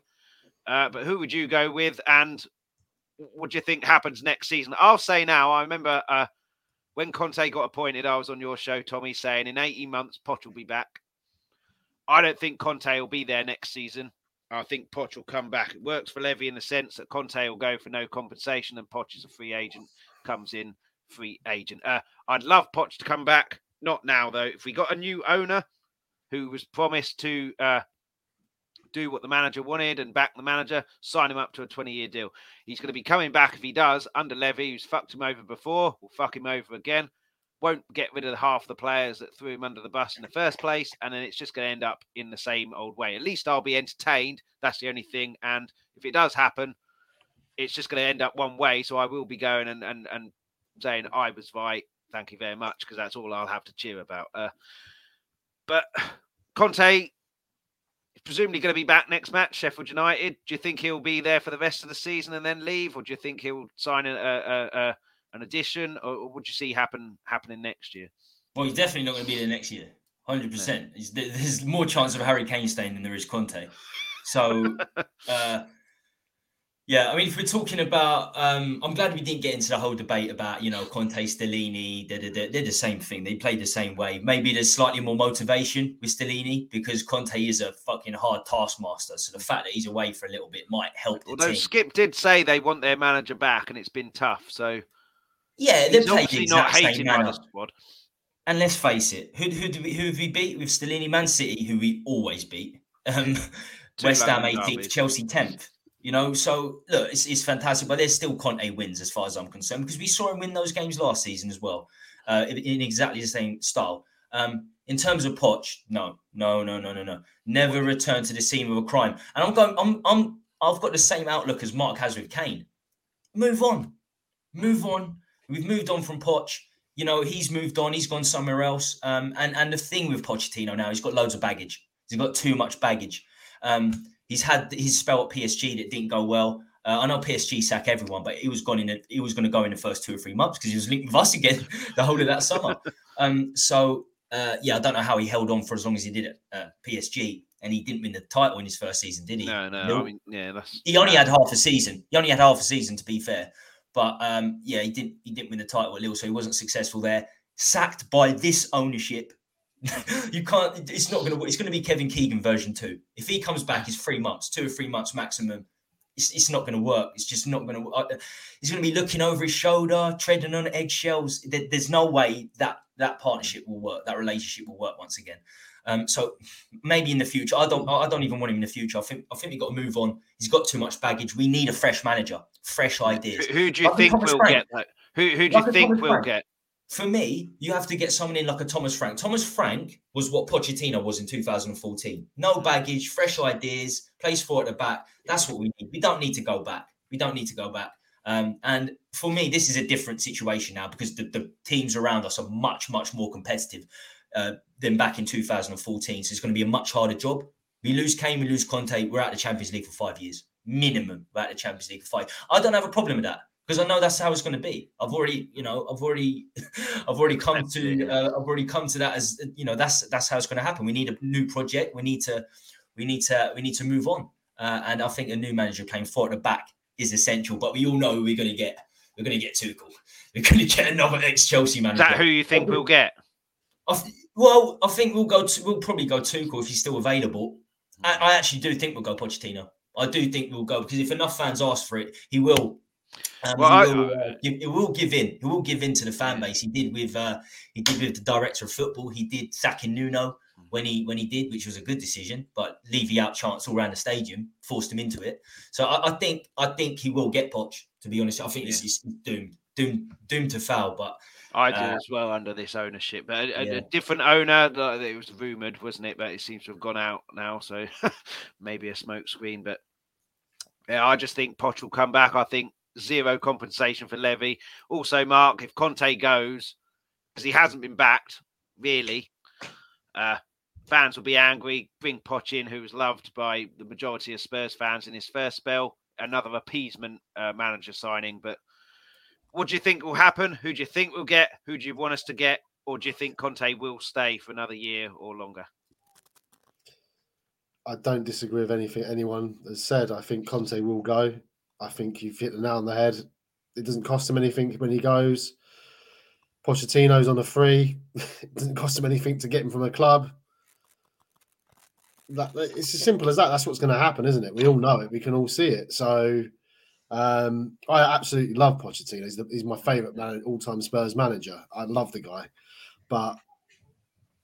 A: Uh, but who would you go with? And what do you think happens next season? I'll say now, I remember uh, when Conte got appointed, I was on your show, Tommy, saying in 18 months, Poch will be back. I don't think Conte will be there next season. I think Poch will come back. It works for Levy in the sense that Conte will go for no compensation and Poch is a free agent, comes in free agent. Uh, I'd love Poch to come back. Not now, though. If we got a new owner who was promised to uh, do what the manager wanted and back the manager, sign him up to a 20 year deal. He's going to be coming back if he does under Levy, who's fucked him over before, will fuck him over again. won't get rid of half the players that threw him under the bus in the first place, and then it's just going to end up in the same old way. At least I'll be entertained. That's the only thing. And if it does happen, it's just going to end up one way. So I will be going and and and saying I was right. Thank you very much, because that's all I'll have to cheer about. Uh, but <sighs> Conte presumably going to be back next match, Sheffield United. Do you think he'll be there for the rest of the season and then leave, or do you think he'll sign a, a, a an addition, or, or would you see happen happening next year?
C: Well, he's definitely not going to be there next year. Hundred percent. There's more chance of Harry Kane staying than there is Conte. So, <laughs> uh, yeah, I mean, if we're talking about, um, I'm glad we didn't get into the whole debate about, you know, Conte, Stellini. They're, they're, they're, the same thing. They play the same way. Maybe there's slightly more motivation with Stellini because Conte is a fucking hard taskmaster. So the fact that he's away for a little bit might help. The
A: Although
C: team.
A: Skipp did say they want their manager back, and it's been tough. So
C: yeah, they're obviously
A: not by the squad.
C: And let's face it, who who do we who have we beat with Stellini? Man City, who we always beat. <laughs> Um, West Ham 18th, Chelsea 10th. You know, so look, it's, it's fantastic, but there's still Conte wins as far as I'm concerned because we saw him win those games last season as well, uh, in, exactly the same style. Um, in terms of Poch, no, no, no, no, no, no, never return to the scene of a crime. And I'm going, I'm, I'm, I've got the same outlook as Mark has with Kane. Move on, move on. We've moved on from Poch. You know, he's moved on. He's gone somewhere else. Um, and and the thing with Pochettino now, he's got loads of baggage. He's got too much baggage. Um, He's had his spell at PSG that didn't go well. Uh, I know PSG sack everyone, but he was gone in. A, he was going to go in the first two or three months because he was linked with <laughs> us again the whole of that summer. <laughs> Um, so uh, yeah, I don't know how he held on for as long as he did at uh, PSG, and he didn't win the title in his first season, did he?
A: No, no. no. I mean, yeah, that's.
C: He only had half a season. He only had half a season, to be fair. But um, yeah, he didn't. He didn't win the title at Lille, so he wasn't successful there. Sacked by this ownership <laughs> you can't. It's not going to. It's going to be Kevin Keegan version two. If he comes back, it's three months, two or three months maximum. It's, it's not going to work. It's just not going to. Uh, he's going to be looking over his shoulder, treading on eggshells. There, there's no way that that partnership will work. That relationship will work once again. Um, so maybe in the future, I don't. I don't even want him in the future. I think. I think we've got to move on. He's got too much baggage. We need a fresh manager, fresh ideas.
A: Who, who do you like think will Frank. get that? Who, who do like you think we'll get?
C: For me, you have to get someone in like a Thomas Frank. Thomas Frank was what Pochettino was in 2014. No hmm. baggage, fresh ideas, plays four at the back. That's what we need. We don't need to go back. We don't need to go back. Um, and for me, this is a different situation now because the, the teams around us are much, much more competitive uh, than back in 2014. So it's going to be a much harder job. We lose Kane, we lose Conte. We're out of the Champions League for five years minimum. We're out of the Champions League for five. I don't have a problem with that because I know that's how it's going to be. I've already, you know, I've already, <laughs> I've already come to, uh, I've already come to that as, you know, that's that's how it's going to happen. We need a new project. We need to, we need to, we need to move on. Uh, and I think a new manager playing four at the back is essential. But we all know we're going to get, we're going to get Tuchel. <laughs> We're going to get another ex Chelsea manager.
A: Is that who you think we'll get?
C: I th- well, I think we'll go. To, we'll probably go Tuchel if he's still available. I, I actually do think we'll go Pochettino. I do think we'll go because if enough fans ask for it, he will um, well, he, will, uh, give, he will give in. He will give in to the fan base. He did with uh, he did with the director of football. He did sacking Nuno when he when he did, which was a good decision. But Levy out chance all around the stadium forced him into it. So I, I think I think he will get Poch. To be honest, I think yeah. it's, doomed, doomed, doomed to foul. But
A: I do uh, as well under this ownership. But a, yeah. a different owner, it was rumored, wasn't it? But it seems to have gone out now. So <laughs> maybe a smokescreen. But yeah, I just think Poch will come back. I think zero compensation for Levy. Also, Mark, if Conte goes, because he hasn't been backed, really, uh, fans will be angry. Bring Poch in, who was loved by the majority of Spurs fans in his first spell. Another appeasement uh, manager signing. But what do you think will happen? Who do you think we'll get? Who do you want us to get? Or do you think Conte will stay for another year or longer?
B: I don't disagree with anything anyone has said. I think Conte will go. I think you've hit the nail on the head. It doesn't cost him anything when he goes. Pochettino's on a free. <laughs> it doesn't cost him anything to get him from a club. That it's as simple as that. That's what's going to happen, isn't it? We all know it. We can all see it. So um, I absolutely love Pochettino. He's, the, he's my favourite man, all-time Spurs manager. I love the guy, but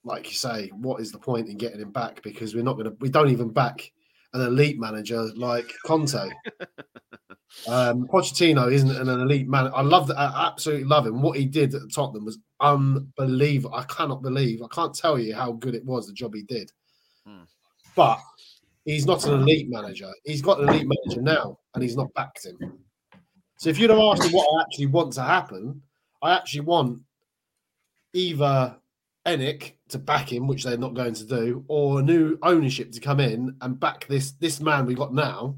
B: like you say, what is the point in getting him back? Because we're not going to. We don't even back an elite manager like Conte. <laughs> Um, Pochettino isn't an elite man. I love that. I absolutely love him. What he did at Tottenham was unbelievable. I cannot believe. I can't tell you how good it was the job he did.
A: Hmm.
B: But he's not an elite manager. He's got an elite manager now, and he's not backed him. So if you'd have asked me what I actually want to happen, I actually want either ENIC to back him, which they're not going to do, or a new ownership to come in and back this this man we got now.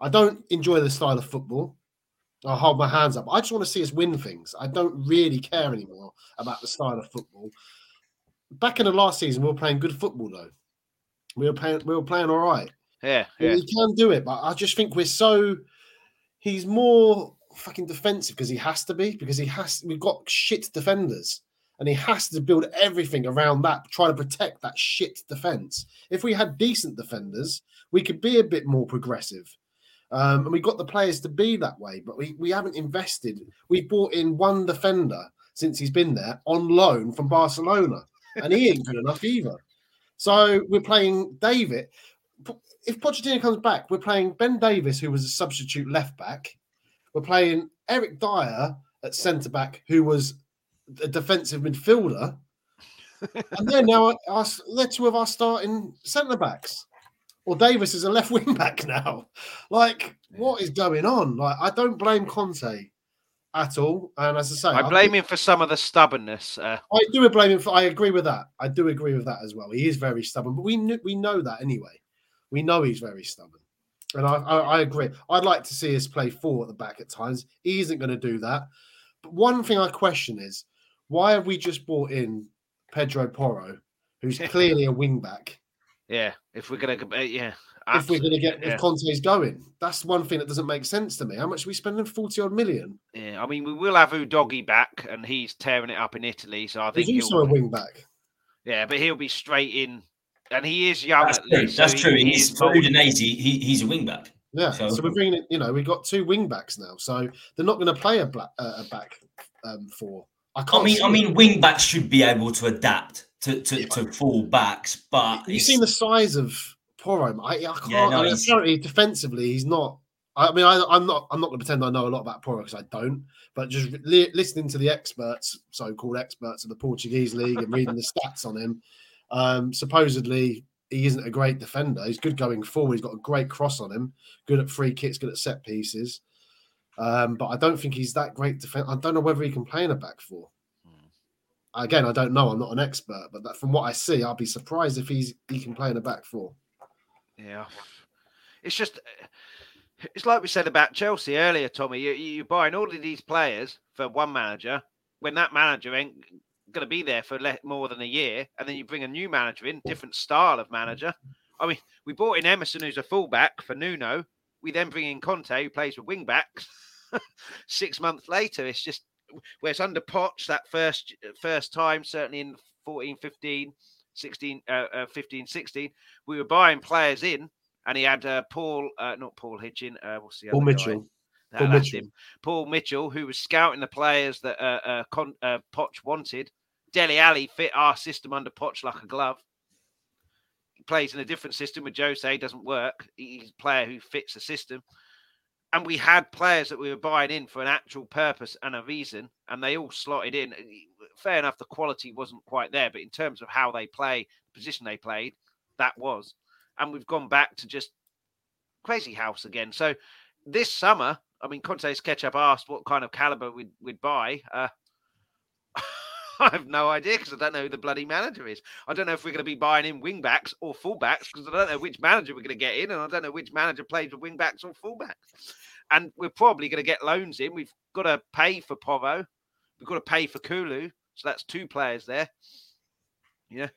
B: I don't enjoy the style of football. I hold my hands up. I just want to see us win things. I don't really care anymore about the style of football. Back in the last season, we were playing good football though. We were playing. We were playing all right.
A: Yeah, yeah.
B: He can do it, but I just think we're so. He's more fucking defensive because he has to be because he has. We've got shit defenders, and he has to build everything around that, try to protect that shit defense. If we had decent defenders, we could be a bit more progressive. Um, and we got the players to be that way, but we, we haven't invested. We bought in one defender since he's been there on loan from Barcelona, and he ain't good enough either. So we're playing David. If Pochettino comes back, we're playing Ben Davies, who was a substitute left back. We're playing Eric Dier at centre back, who was a defensive midfielder. <laughs> and then now our, they're two of our starting centre backs or Davies is a left <laughs> wing back now. Like, what is going on? Like, I don't blame Conte at all. And as I say,
A: I blame I, him for some of the stubbornness. Uh...
B: I do blame him for. I agree with that. I do agree with that as well. He is very stubborn, but we kn- we know that anyway. We know he's very stubborn, and I, I, I agree. I'd like to see us play four at the back at times. He isn't going to do that. But one thing I question is why have we just brought in Pedro Porro, who's <laughs> clearly a wing back?
A: Yeah, if we're gonna, uh, yeah,
B: if we're gonna get yeah. if Conte's going, that's one thing that doesn't make sense to me. How much are we spending? Forty odd million.
A: Yeah, I mean, we will have Udogie back, and he's tearing it up in Italy. So I think
B: he's also a wing back.
A: Yeah, but he'll be straight in, and he is young.
C: That's true. That's true. He, he's for Udinese. He, he's a wing back.
B: Yeah, so, so we're bringing it. You know, we've got two wing backs now, so they're not going to play a, black, uh, a back um, four.
C: I, I mean, I mean, wing backs should be able to adapt to to, to full backs, but
B: you've seen the size of Porro. I, I can't. Yeah, no, I mean, apparently, defensively, he's not. I mean, I, am not. I'm not going to pretend I know a lot about Porro because I don't. But just li- listening to the experts, so-called experts of the Portuguese league, and reading the <laughs> stats on him, um, supposedly he isn't a great defender. He's good going forward. He's got a great cross on him. Good at free kicks. Good at set pieces. Um, but I don't think he's that great defense. I don't know whether he can play in a back four again, I don't know. I'm not an expert, but that, from what I see, I'll be surprised if he's he can play in a back four.
A: Yeah, it's just eh, it's like we said about Chelsea earlier, Tommy. You, you're buying all of these players for one manager when that manager ain't going to be there for more than a year, and then you bring a new manager in, different style of manager. I mean, we bought in Emerson, who's a fullback for Nuno. We then bring in Conte, who plays with wing backs. <laughs> Six months later, it's just whereas under Poch, that first first time, certainly in 14, 15, 16, uh, uh, 15, 16, we were buying players in, and he had uh, Paul, uh, not Paul Hitchin, uh, what's the
B: Paul Mitchell.
A: Guy? Paul Mitchell. Him. Paul Mitchell, who was scouting the players that uh, uh, Con- uh, Poch wanted. Dele Alli fit our system under Poch like a glove. He plays in a different system with Jose, doesn't work. He's a player who fits the system and we had players that we were buying in for an actual purpose and a reason, and they all slotted in. Fair enough, the quality wasn't quite there, but in terms of how they play, the position they played, that was. And we've gone back to just crazy house again. So this summer, I mean, Conte's Ketchup asked what kind of caliber we'd, we'd buy. Uh, <laughs> I have no idea because I don't know who the bloody manager is. I don't know if we're going to be buying in wing backs or fullbacks because I don't know which manager we're going to get in, and I don't know which manager plays with wing backs or fullbacks. And we're probably going to get loans in. We've got to pay for Porro. We've got to pay for Kulu. So that's two players there. Yeah.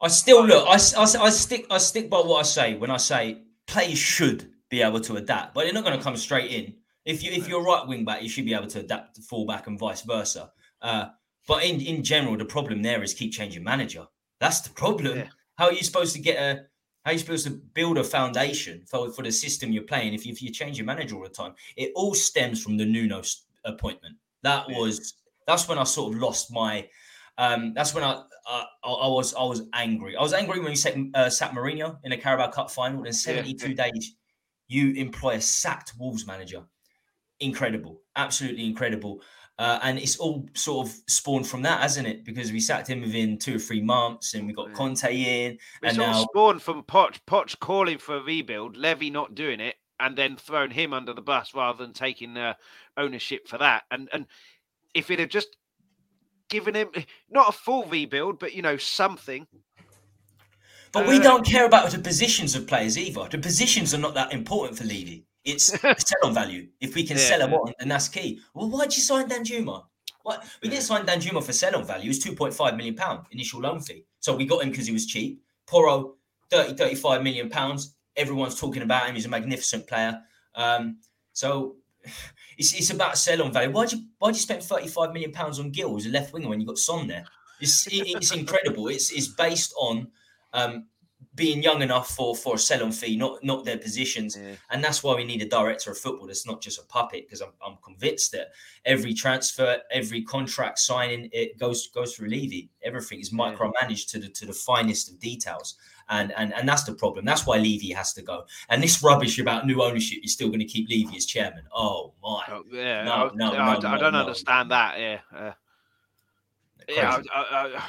C: I still look. I, I, I stick. I stick by what I say when I say players should be able to adapt, but they're not going to come straight in. If you if you're right wing back, you should be able to adapt to fullback and vice versa. Uh, but in, in general, the problem there is keep changing manager. That's the problem. Yeah. How are you supposed to get a how are you supposed to build a foundation for, for the system you're playing if you, if you change your manager all the time? It all stems from the Nuno appointment. That yeah. was that's when I sort of lost my. Um, that's when I, I I was I was angry. I was angry when you set uh, sat Mourinho in a Carabao Cup final. In 72 yeah. days, you employ a sacked Wolves manager. Incredible, absolutely incredible. Uh, and it's all sort of spawned from that, hasn't it? Because we sacked him within two or three months, and we got Conte in, and
A: sort
C: now
A: spawned from Poch, Poch calling for a rebuild, Levy not doing it, and then throwing him under the bus rather than taking uh, ownership for that. And and if it had just given him not a full rebuild, but you know something.
C: But we don't care about the positions of players either. The positions are not that important for Levy. It's <laughs> sell on value. If we can
A: Yeah.
C: sell him on, then that's key. Well, why'd you sign Danjuma? What we didn't sign Danjuma for sell on value. It was 2.5 million pound initial loan fee. So we got him because he was cheap. Porro, 30, 35 million pounds. Everyone's talking about him. He's a magnificent player. Um, so <sighs> it's, it's about sell on value. Why'd you why'd you spend 35 million pounds on Gil as a left winger when you got Son there? It's it's incredible. It's it's based on um, being young enough for for a sell on fee, not not their positions.
A: Yeah.
C: And that's why we need a director of football that's not just a puppet, because I'm, I'm convinced that every transfer, every contract signing, it goes goes through Levy. Everything is micromanaged to the to the finest of details. And, and and that's the problem. That's why Levy has to go. And this rubbish about new ownership is still going to keep Levy as chairman. Oh my!
A: Oh, yeah,
C: No,
A: I,
C: no,
A: I,
C: no,
A: I don't
C: no.
A: understand that. Yeah, uh, yeah, I,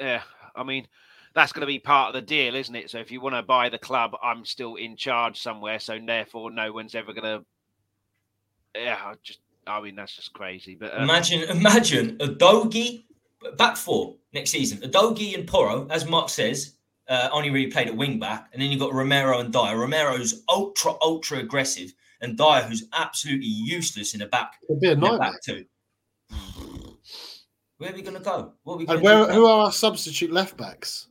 A: yeah. I mean, that's going to be part of the deal, isn't it? So if you want to buy the club, I'm still in charge somewhere. So therefore, no one's ever going to. Yeah, I just. I mean, that's just crazy. But um,
C: Imagine, imagine Udogie back four next season. Udogie and Porro, as Mark says, uh, only really played at wing back, and then you've got Romero and Dier. Romero's ultra ultra aggressive, and Dier who's absolutely useless in the back.
B: It'd be a nightmare.
C: back two. Where are we going to go? What are we
B: And where
C: to
B: who are our substitute left backs?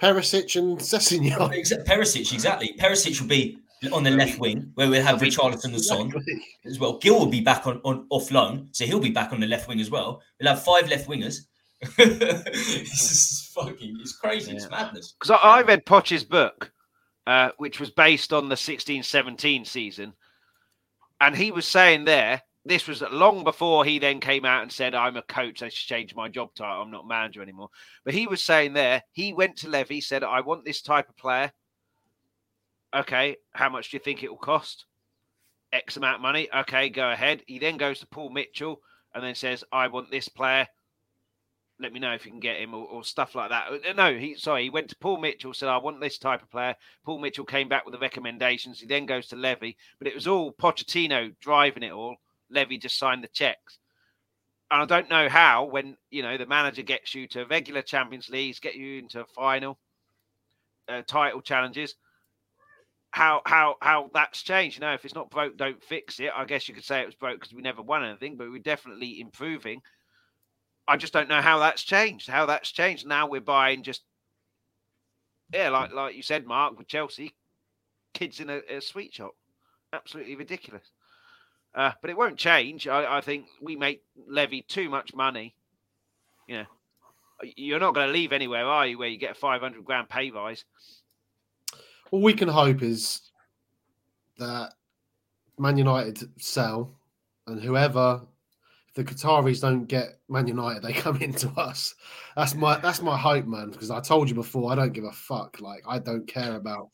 B: Perisic and Sessegnon.
C: Perisic, exactly. Perisic will be on the left wing, where we'll have Richarlison and Son.
B: Exactly.
C: as well. Gil will be back on, on off loan, so he'll be back on the left wing as well. We'll have five left wingers. <laughs> this is fucking it's crazy, it's madness.
A: because I, I read Poch's book, uh, which was based on the 16-17 season, and he was saying there this was long before he then came out and said, "I'm a coach. I should change my job title. I'm not manager anymore." But he was saying there he went to Levy, said, "I want this type of player." Okay, how much do you think it will cost? X amount of money. Okay, go ahead. He then goes to Paul Mitchell and then says, "I want this player." let me know if you can get him or, or stuff like that. Uh, No, he sorry, he went to Paul Mitchell, said, I want this type of player. Paul Mitchell came back with the recommendations. He then goes to Levy, but it was all Pochettino driving it all. Levy just signed the checks. And I don't know how, when you know the manager gets you to regular Champions Leagues, get you into final, uh, title challenges, how how how that's changed. You know, if it's not broke, don't fix it. I guess you could say it was broke because we never won anything, but we're definitely improving. I just don't know how that's changed. How that's changed. Now we're buying just yeah, like like you said, Mark, with Chelsea, kids in a, a sweet shop. Absolutely ridiculous. Uh, but it won't change. I, I think we make Levy too much money. You know, you're not going to leave anywhere, are you? Where you get a 500 grand pay rise.
B: All we can hope is that Man United sell, and whoever, if the Qataris don't get Man United, they <laughs> come into us. That's my that's my hope, man. Because I told you before, I don't give a fuck. Like I don't care about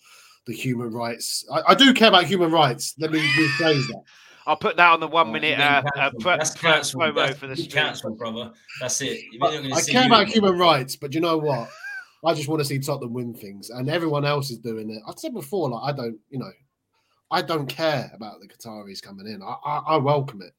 B: the human rights. I, I do care about human rights. Let me rephrase that.
A: I'll put that on the one
C: Oh,
A: minute
C: you've
A: uh, uh, pro-
C: That's
A: pro-
C: cancelled.
A: promo
C: That's
A: for the
C: been
A: stream.
C: cancelled, brother. That's it. We're
B: But
C: not gonna
B: I
C: see
B: care
C: you
B: about human rights, but you know what? I just want to see Tottenham win things, and everyone else is doing it. I said before, like I don't, you know, I don't care about the Qataris coming in. I, I, I welcome it.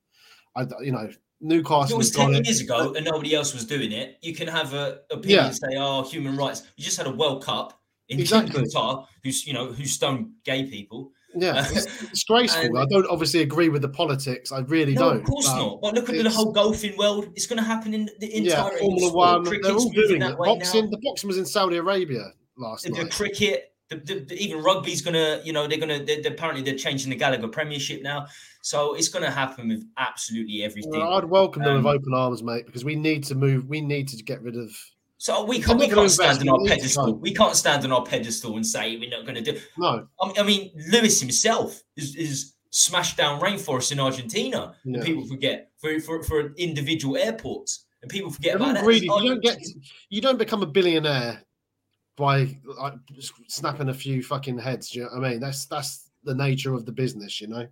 B: I, you know, Newcastle
C: it was
B: has got
C: 10
B: it.
C: years ago and nobody else was doing it, you can have a opinion
B: Yeah.
C: and say, oh, human rights. You just had a World Cup in
B: Exactly.
C: Qatar, who's, you know, who stoned gay people.
B: Yeah, it's disgraceful. <laughs> I don't obviously agree with the politics. I really
C: No,
B: don't.
C: of course not. But look at the whole golfing world. It's going to happen in the entire Yeah,
B: Formula
C: sport.
B: One.
C: Cricket's
B: They're all doing
C: that
B: it. Boxing.
C: now.
B: The boxing was in Saudi Arabia last
C: The, the
B: night.
C: cricket, the, the, the- even rugby's going to, you know, they're going to. They're, they're- apparently they're changing the Gallagher Premiership now, so it's going to happen with absolutely everything.
B: Well, I'd welcome them
C: Um,
B: with open arms, mate, because we need to move. We need to get rid of.
C: So we can't, we can't stand on our
B: we need to
C: pedestal. We can't stand on our pedestal and say we're not going to do.
B: No,
C: I mean, I mean, Lewis himself is, is smashed down rainforests in Argentina. And people forget for, for for individual airports, and people forget
B: They're
C: about
B: greedy. You don't get. You don't become a billionaire by like snapping a few fucking heads. Do you know what I mean? That's that's the nature of the business, you know.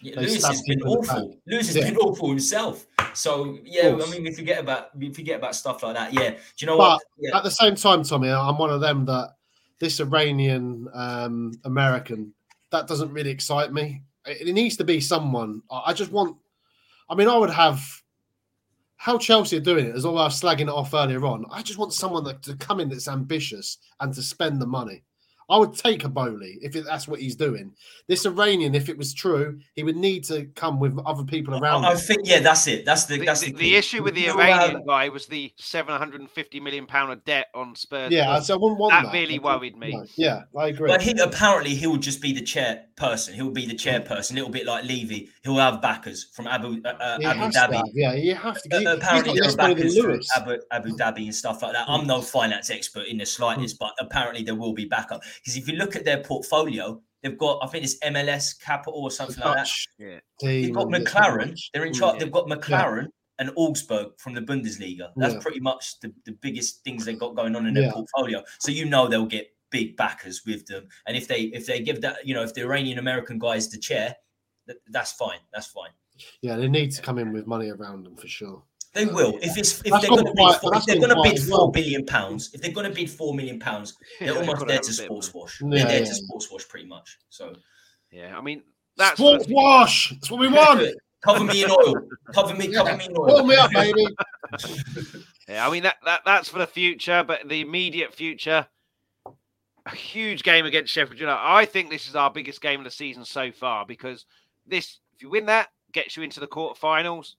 C: Yeah, Lewis has been awful. Lewis has yeah. been awful himself. So yeah, I mean, we forget about we forget about stuff like that. Yeah, do you know but what? Yeah.
B: At the same time, Tommy, I'm one of them that this Iranian um, American that doesn't really excite me. It, it needs to be someone. I just want. I mean, I would have how Chelsea are doing it, as although I was slagging it off earlier on, I just want someone that, to come in that's ambitious and to spend the money. I would take a Boehly if it, that's what he's doing. This Iranian, if it was true, he would need to come with other people around.
C: I, I think, yeah, that's it. That's the
A: the,
C: that's
A: the, the, the issue with the Iranian guy was the seven hundred and fifty million pound of debt on Spurs.
B: Yeah, so I wouldn't want
A: that.
B: That
A: really worried me.
B: No. Yeah, I agree.
C: But he, apparently, he'll just be the chairperson. He'll be the chairperson, a little bit like Levy. He'll have backers from Abu uh, uh Abu Dhabi.
B: Yeah, you have to.
C: Uh, apparently, there are backers from Abu, Abu Dhabi and stuff like that. I'm no finance expert in the slightest, but apparently there will be backup because if you look at their their portfolio, they've got, I think it's MLS Capital or something like that. Yeah. They've got McLaren. They're in charge. Yeah. They've got McLaren yeah. and Augsburg from the Bundesliga. That's yeah. pretty much the, the biggest things they've got going on in their portfolio. So you know they'll get big backers with them. And if they if they give that, you know, if the Iranian American guy is the chair, that, that's fine. That's fine.
B: Yeah, they need to come in with money around them for sure.
C: They will. If it's if they're going to bid, four, if they're going to bid four well. billion pounds, if they're going to bid four million pounds, they're yeah, almost there to sports wash. Yeah, they're there yeah. to sports wash, pretty much. So,
A: yeah, I mean, that's
B: sports wash. That's what we want. <laughs>
C: cover me in oil. Cover me. Cover me in oil.
B: Pull me up, baby. <laughs>
A: yeah, I mean that, that that's for the future, but the immediate future, a huge game against Sheffield United. I think this is our biggest game of the season so far because this, if you win that, gets you into the quarterfinals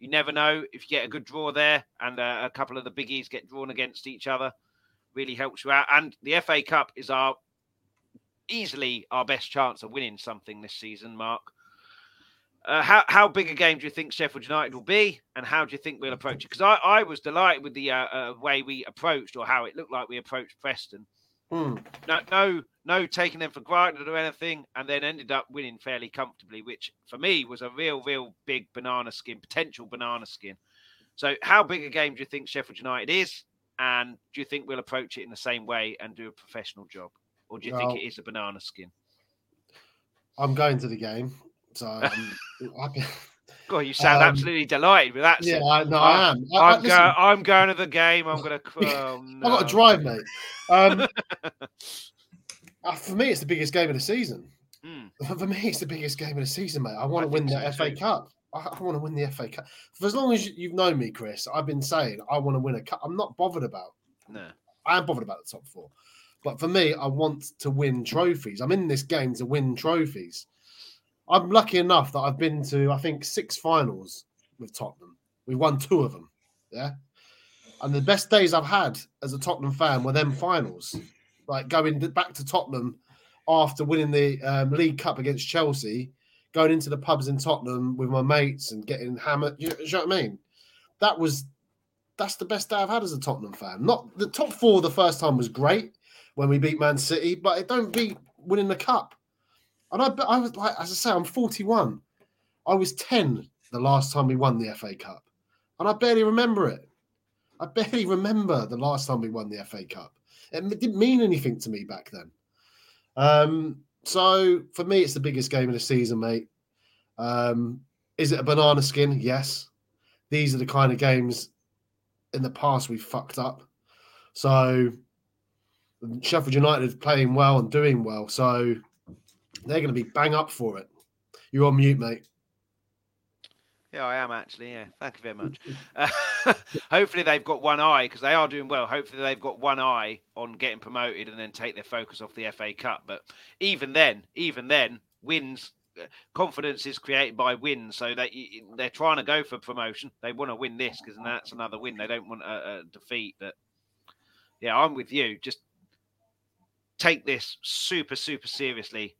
A: you never know if you get a good draw there and uh, a couple of the biggies get drawn against each other. Really helps you out. And the FA Cup is our easily our best chance of winning something this season, Mark. Uh, how how big a game do you think Sheffield United will be, and how do you think we'll approach it? Because I, I was delighted with the uh, uh, way we approached, or how it looked like we approached Preston. Mm. No, no, no, taking them for granted or anything, and then ended up winning fairly comfortably, which for me was a real, real big banana skin, potential banana skin. So, how big a game do you think Sheffield United is, and do you think we'll approach it in the same way and do a professional job, or do you well, think it is a banana skin?
B: I'm going to the game, so um, <laughs>
A: God, you sound um, absolutely delighted with that.
B: Yeah, I, no, I, am.
A: I, am go, I'm going to the game. I'm going <laughs> to. Oh, no.
B: I've got to drive, mate. Um, <laughs> uh, for me, it's the biggest game of the season. Mm. <laughs> For me, it's the biggest game of the season, mate. I want to win the so FA too. Cup. I, I want to win the FA Cup. For as long as you've known me, Chris, I've been saying I want to win a cup. I'm not bothered about.
A: No,
B: I am bothered about the top four. But for me, I want to win trophies. I'm in this game to win trophies. I'm lucky enough that I've been to, I think, six finals with Tottenham. We won two of them. Yeah. And the best days I've had as a Tottenham fan were them finals. Like going back to Tottenham after winning the um, League Cup against Chelsea, going into the pubs in Tottenham with my mates and getting hammered. You know, you know what I mean? That was that's the best day I've had as a Tottenham fan. Not the top four the first time was great when we beat Man City, but it don't beat winning the cup. And I, I was like, as I say, I'm 41. I was 10 the last time we won the FA Cup, and I barely remember it. I barely remember the last time we won the FA Cup. It didn't mean anything to me back then. Um, so for me, it's the biggest game of the season, mate. Um, is it a banana skin? Yes. These are the kind of games in the past we fucked up. So Sheffield United is playing well and doing well. So they're going to be bang up for it. You're on mute, mate.
A: Yeah, I am actually. Yeah, thank you very much. Uh, <laughs> <laughs> hopefully, they've got one eye because they are doing well. Hopefully, they've got one eye on getting promoted and then take their focus off the FA Cup. But even then, even then, wins uh, confidence is created by wins. So they they're trying to go for promotion. They want to win this because that's another win. They don't want a, a defeat. But yeah, I'm with you. Just take this super super seriously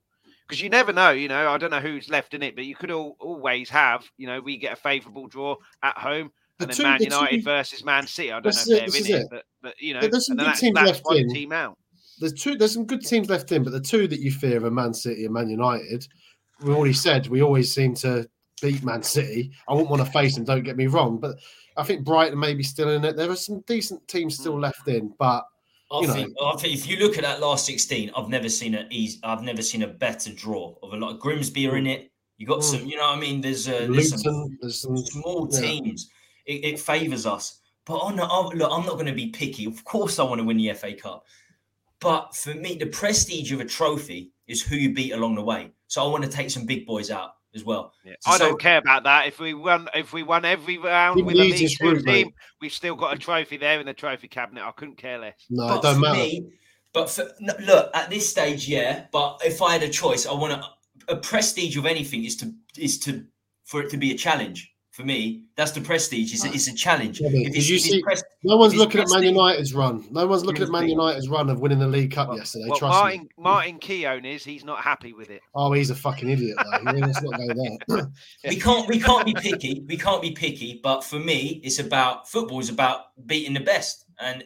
A: because you never know. You know, I don't know who's left in it, but you could all, always have. You know, we get a favourable draw at home, the and then two, Man United two, versus Man City. I don't know if they're in it, but but you know, there's some good teams left in. Team out.
B: There's two. There's some good teams left in, but the two that you fear are Man City and Man United. We already said we always seem to beat Man City. I wouldn't want to face them. Don't get me wrong, but I think Brighton may be still in it. There are some decent teams still hmm. left in, but
C: I think, I think if you look at that last 16, I've never seen a easy, I've never seen a better draw of a lot. Of Grimsby are in it, You got mm. some, you know what I mean? There's, uh, there's, some, there's some small yeah. teams. It, it favors us. But on the, oh, look, I'm not going to be picky. Of course, I want to win the FA Cup. But for me, the prestige of a trophy is who you beat along the way. So I want to take some big boys out as well.
A: Yeah. So, I don't care about that. If we won, if we won every round with a league two team, we've still got a trophy there in the trophy cabinet. I couldn't care less.
B: No, but it don't matter. Me,
C: but for, no, look, at this stage, yeah. But if I had a choice, I want to. A prestige of anything is to is to for it to be a challenge for me, that's the prestige. It's, a, it's a challenge. Yeah,
B: did you see? Pres- no one's looking at Man United's run. No one's looking at Man United's run of winning the League Cup well, yesterday. Well, Trust
A: Martin,
B: me.
A: Martin Keown is. He's not happy with it.
B: Oh, he's a fucking idiot. Though. Let's not go there. <laughs>
C: we can't. We can't be picky. We can't be picky. But for me, it's about football. Is about beating the best. And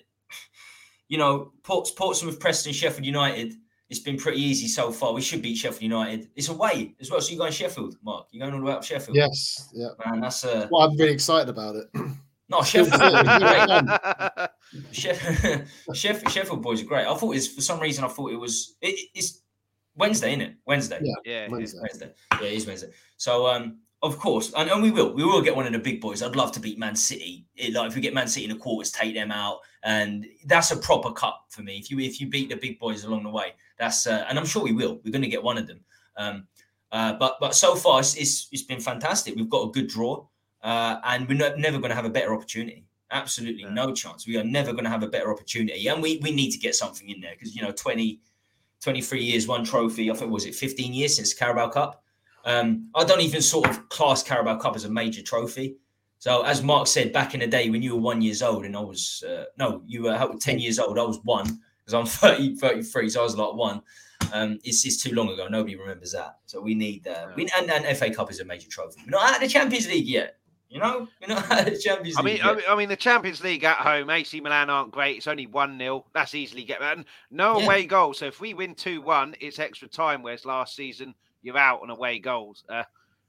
C: you know, Ports, Portsmouth, Preston, Sheffield United it's been pretty easy so far. We should beat Sheffield United. It's away as well. So you're going Sheffield, Mark. You're going all the way up Sheffield.
B: Yes, yeah.
C: Man, that's uh
B: well, I'm really excited about it. <clears throat>
C: No, Sheffield. <laughs> <laughs> Sheffield, <laughs> Sheffield, Sheffield boys are great. I thought it was for some reason. I thought it was. It, it's Wednesday, isn't it? Wednesday.
A: Yeah, yeah,
B: Wednesday.
C: Wednesday. Yeah, it is Wednesday. So, um, of course, and, and we will. We will get one of the big boys. I'd love to beat Man City. It, like if we get Man City in the quarters, take them out, and that's a proper cup for me. If you if you beat the big boys along the way, that's uh, and I'm sure we will. We're going to get one of them. Um, uh, but but so far it's, it's, it's been fantastic. We've got a good draw, uh, and we're not, never going to have a better opportunity. Absolutely yeah. no chance. We are never going to have a better opportunity, and we we need to get something in there because you know 20, 23 years, one trophy. I think was it 15 years since Carabao Cup. Um, I don't even sort of class Carabao Cup as a major trophy. So, as Mark said, back in the day when you were one years old and I was, uh, no, you were 10 years old, I was one because I'm <laughs> 30, 33, so I was like one. Um, it's, it's too long ago. Nobody remembers that. So we need, uh, we, and, and FA Cup is a major trophy. We're not out of the Champions League yet. You know, we're not <laughs> out of the Champions League.
A: I mean, I mean, the Champions League at home, AC Milan aren't great. It's only 1 0. That's easily get and no yeah. away goal. So if we win 2 1, it's extra time. Whereas last season, you're out on away goals. Uh,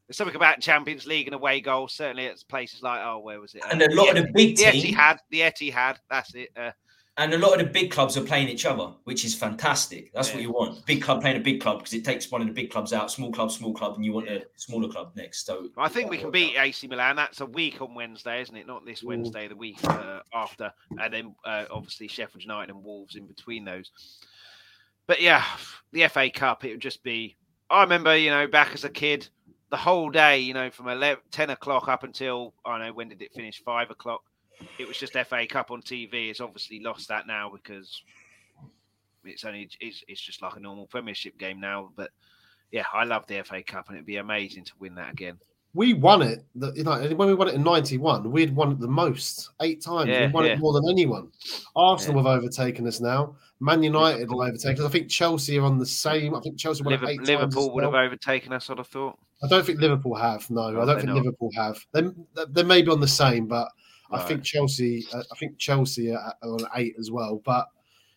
A: there's something about Champions League and away goals. Certainly, it's places like oh, where was it?
C: And a lot the, of the big
A: the Etihad, the Etihad. That's it. Uh,
C: and a lot of the big clubs are playing each other, which is fantastic. That's yeah. what you want. Big club playing a big club because it takes one of the big clubs out. Small club, small club, and you want yeah. a smaller club next. So
A: I think we can beat out. AC Milan. That's a week on Wednesday, isn't it? Not this Wednesday, the week uh, after, and then uh, obviously Sheffield United and Wolves in between those. But yeah, the FA Cup. It would just be I remember, you know, back as a kid, the whole day, you know, from 11, 10 o'clock up until, I don't know, when did it finish? Five o'clock. It was just FA Cup on TV. It's obviously lost that now because it's only, it's, it's just like a normal Premiership game now. But yeah, I love the FA Cup and it'd be amazing to win that again
B: we won it. You know, when we won it in '91, we'd won it the most, eight times. Yeah, we won yeah. it more than anyone. Arsenal yeah. have overtaken us now. Man United Liverpool. have overtaken us. I think Chelsea are on the same. I think Chelsea won Liverpool, eight
A: Liverpool would well. have overtaken us. I'd have thought.
B: I don't think Liverpool have. No, oh, I don't think not. Liverpool have. They, they may be on the same, but right. I think Chelsea. Uh, I think Chelsea are on eight as well. But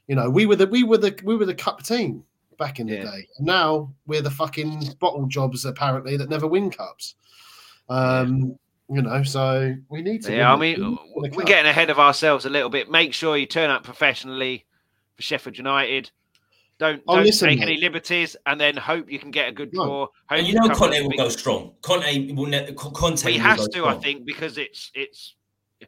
B: you know, we were the we were the we were the cup team back in the day. Now we're the fucking bottle jobs apparently that never win cups. Um, you know, so we need to.
A: Yeah, I mean, we're getting ahead of ourselves a little bit. Make sure you turn up professionally for Sheffield United. Don't, oh, don't listen, take mate. any liberties, and then hope you can get a good draw.
C: And you know, Conte will go strong. Conte will. Ne- Conte
A: he has to, I think, because it's it's.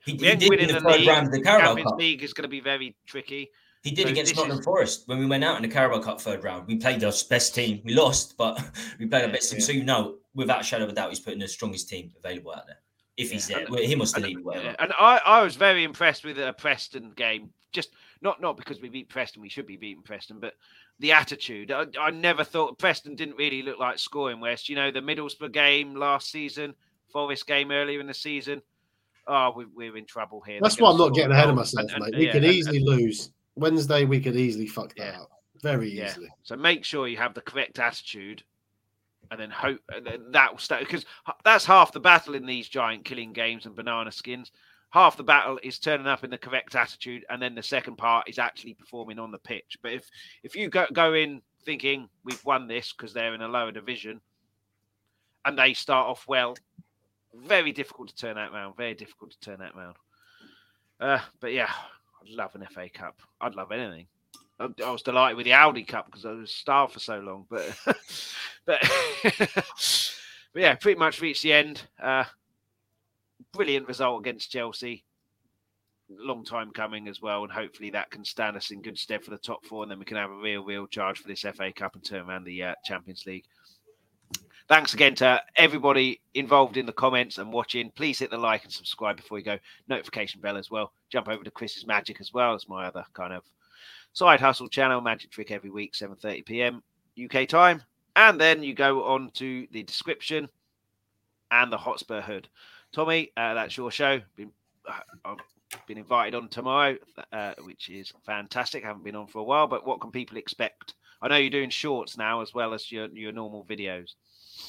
C: He, he did in the, the third league, round of the Carabao.
A: League is going to be very tricky.
C: He did so against Nottingham is... Forest when we went out in the Carabao Cup third round. We played our best team. We lost, but <laughs> we played our best team. Yeah. So you know, without a shadow of a doubt, he's putting the strongest team available out there. If he's yeah. there, him or Stellini, whatever.
A: And I, I was very impressed with the Preston game. Just not not because we beat Preston, we should be beating Preston, but the attitude. I, I never thought Preston didn't really look like scoring West. You know, the Middlesbrough game last season, Forest game earlier in the season. Oh, we, are in trouble here.
B: That's why I'm not getting ahead of myself, and, mate. We yeah, could easily and, lose Wednesday. We could easily fuck that yeah. up very easily.
A: So make sure you have the correct attitude and then hope and that will start because that's half the battle in these giant killing games and banana skins. Half the battle is turning up in the correct attitude, and then the second part is actually performing on the pitch. But if if you go go in thinking we've won this because they're in a lower division, and they start off well, very difficult to turn that round. Very difficult to turn that round. Uh, but yeah, I'd love an FA Cup. I'd love anything. I was delighted with the Audi Cup because I was starved for so long. But <laughs> but <laughs> but yeah, pretty much reached the end. Uh, brilliant result against Chelsea. Long time coming as well, and hopefully that can stand us in good stead for the top four, and then we can have a real, real charge for this FA Cup and turn around the uh, Champions League. Thanks again to everybody involved in the comments and watching. Please hit the like and subscribe before you go. Notification bell as well. Jump over to Chris's Magic as well as my other kind of side hustle channel, Magic Trick every week, 7:30 p.m. UK time. And then you go on to the description and the Hotspur Hood. Tommy, uh, that's your show. Been, uh, I've been invited on tomorrow, uh, which is fantastic. I haven't been on for a while, but what can people expect? I know you're doing shorts now as well as your, your normal videos.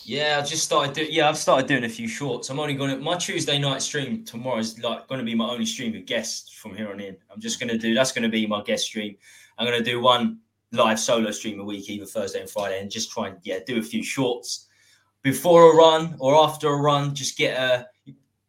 C: Yeah, I just started doing. Yeah, I've started doing a few shorts. I'm only going to my Tuesday night stream tomorrow is like going to be my only stream with guests from here on in. I'm just going to do that's going to be my guest stream. I'm going to do one live solo stream a week, either Thursday and Friday, and just try and yeah do a few shorts before a run or after a run. Just get a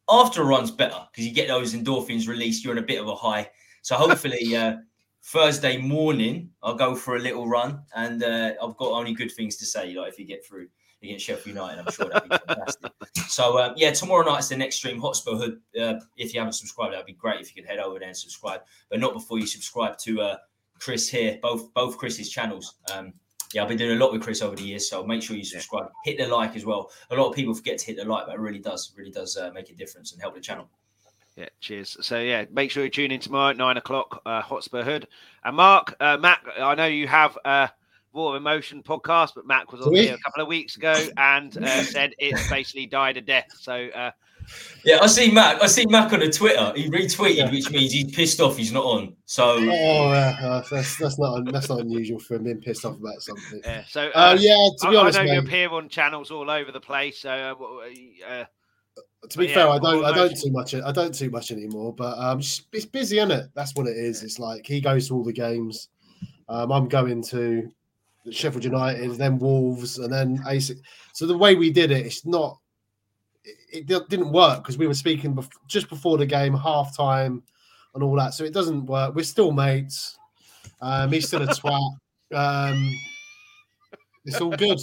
C: after a run's better because you get those endorphins released. You're in a bit of a high. So hopefully. uh Thursday morning, I'll go for a little run, and uh, I've got only good things to say. Like if you get through against Sheffield United. I'm sure that'd be <laughs> fantastic. so uh, yeah, tomorrow night's the next stream. Hotspur Hood. Uh, if you haven't subscribed, that'd be great if you could head over there and subscribe, but not before you subscribe to uh, Chris here. Both both Chris's channels. Um, yeah, I've been doing a lot with Chris over the years, so make sure you subscribe. Hit the like as well. A lot of people forget to hit the like, but it really does, really does uh, make a difference and help the channel.
A: Yeah, cheers. So yeah, make sure you tune in tomorrow at nine o'clock. Uh, Hotspur Hood and Mark, uh, Matt. I know you have uh, Raw Emotion podcast, but Mac was on here a couple of weeks ago and uh, <laughs> said it's basically died a death. So uh,
C: yeah, I see Mac. I see Mac on a Twitter. He retweeted, yeah. which means he's pissed off. He's not on. So
B: oh, uh, that's that's not that's not unusual for him being pissed off about something.
A: Yeah. So uh,
B: uh yeah, to be
A: I,
B: honest,
A: I know
B: mate,
A: you appear on channels all over the place. So.
B: To be fair, I don't. I don't too much. I don't too much anymore. But um, it's busy, isn't it? That's what it is. It's like he goes to all the games. Um, I'm going to Sheffield United, then Wolves, and then AC. So the way we did it, it's not. It, it didn't work because we were speaking bef- just before the game, half time, and all that. So it doesn't work. We're still mates. Um, he's still a twat. Um, it's all good.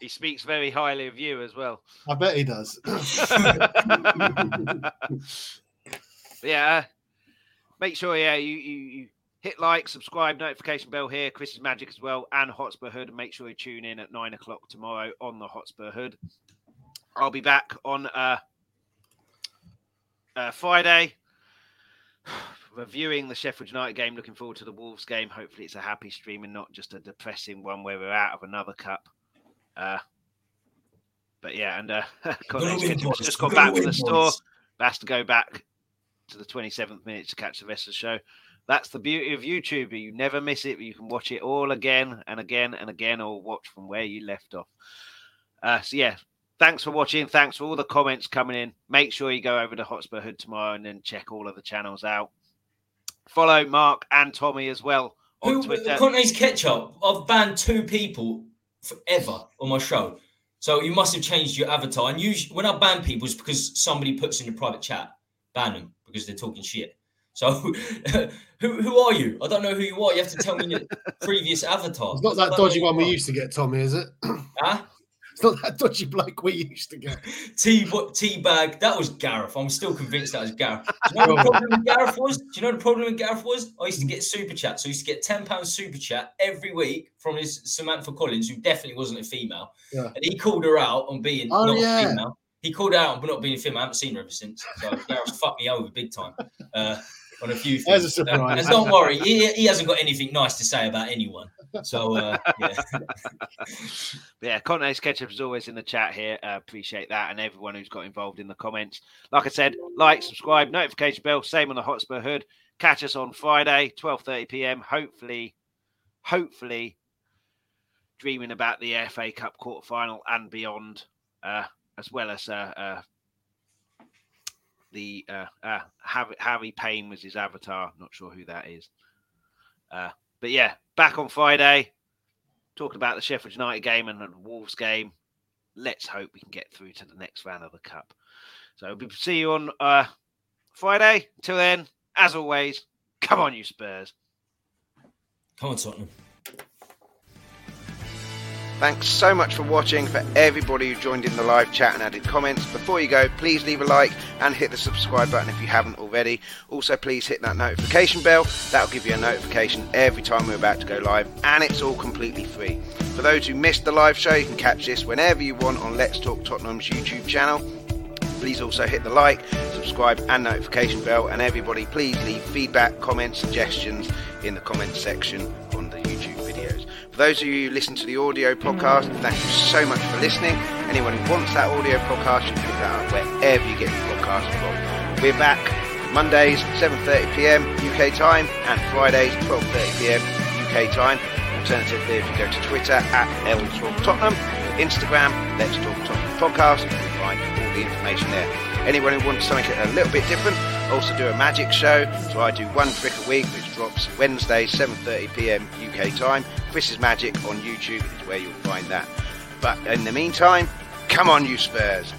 A: He speaks very highly of you as well.
B: I bet he does. <laughs> <laughs>
A: yeah. Uh, make sure, yeah, you, you, you hit like, subscribe, notification bell here. Chris's Magic as well, and Hotspur Hood. And make sure you tune in at nine o'clock tomorrow on the Hotspur Hood. I'll be back on uh, uh, Friday <sighs> reviewing the Sheffield United game. Looking forward to the Wolves game. Hopefully, it's a happy stream and not just a depressing one where we're out of another cup. Uh, but yeah, and uh, <laughs> just got back from the store. Has to go back to the 27th minute to catch the rest of the show. That's the beauty of YouTube. You never miss it. You can watch it all again and again and again, or watch from where you left off. Uh, so yeah, thanks for watching. Thanks for all the comments coming in. Make sure you go over to Hotspur Hood tomorrow and then check all of the channels out. Follow Mark and Tommy as well on Who, Twitter.
C: Conte's Ketchup. I've banned two people forever on my show. So you must have changed your avatar. And usually, when I ban people, it's because somebody puts in your private chat, ban them because they're talking shit. So, <laughs> who who are you? I don't know who you are. You have to tell me your <laughs> previous avatar.
B: It's not that dodgy one we used to get, Tommy, is it? <clears throat>
C: Huh? <laughs>
B: It's not that dodgy bloke we used to get.
C: T T bag. That was Gareth. I'm still convinced that was Gareth. Do you know what the <laughs> problem with Gareth was? Do you know the problem with Gareth was? I used to get super chat. So I used to get ten pounds super chat every week from his Samantha Collins, who definitely wasn't a female. Yeah. And he called her out on being oh, not yeah. a female. He called her out on not being a female. I haven't seen her ever since. So Gareth fucked me over big time. Uh, on a few things. There's a surprise. And, and don't worry, he, he hasn't got anything nice to say about anyone. So uh, <laughs> yeah,
A: yeah. Conte's ketchup is always in the chat here. Uh, appreciate that, and everyone who's got involved in the comments. Like I said, like, subscribe, notification bell. Same on the Hotspur Hood. Catch us on Friday, twelve thirty p.m. Hopefully, hopefully, dreaming about the FA Cup quarter final and beyond, uh, as well as uh, uh, the uh, uh, Harry, Harry Payne was his avatar. Not sure who that is. Uh, but yeah, back on Friday, talking about the Sheffield United game and the Wolves game. Let's hope we can get through to the next round of the cup. So we'll see you on uh, Friday. Till then, as always, come on, you Spurs.
C: Come on, Tottenham.
D: Thanks so much for watching. For everybody who joined in the live chat and added comments, before you go, please leave a like and hit the subscribe button if you haven't already. Also, please hit that notification bell. That'll give you a notification every time we're about to go live, and it's all completely free. For those who missed the live show, you can catch this whenever you want on Let's Talk Tottenham's YouTube channel. Please also hit the like, subscribe, and notification bell. And everybody, please leave feedback, comments, suggestions in the comments section on the YouTube videos. For those of you who listen to the audio podcast, thank you so much for listening. Anyone who wants that audio podcast, you can pick that up wherever you get your podcast from. We're back Mondays 7:30 p.m. UK time and Fridays 12:30 p.m. UK time. Alternatively, if you go to Twitter at L Tottenham, Instagram Let's Talk Tottenham Podcast, you can find all the information there. Anyone who wants something a little bit different, also do a magic show. So I do one trick a week, which Wednesday 7:30 p.m. UK time. Chris's Magic on YouTube is where you'll find that. But in the meantime, come on, you Spurs!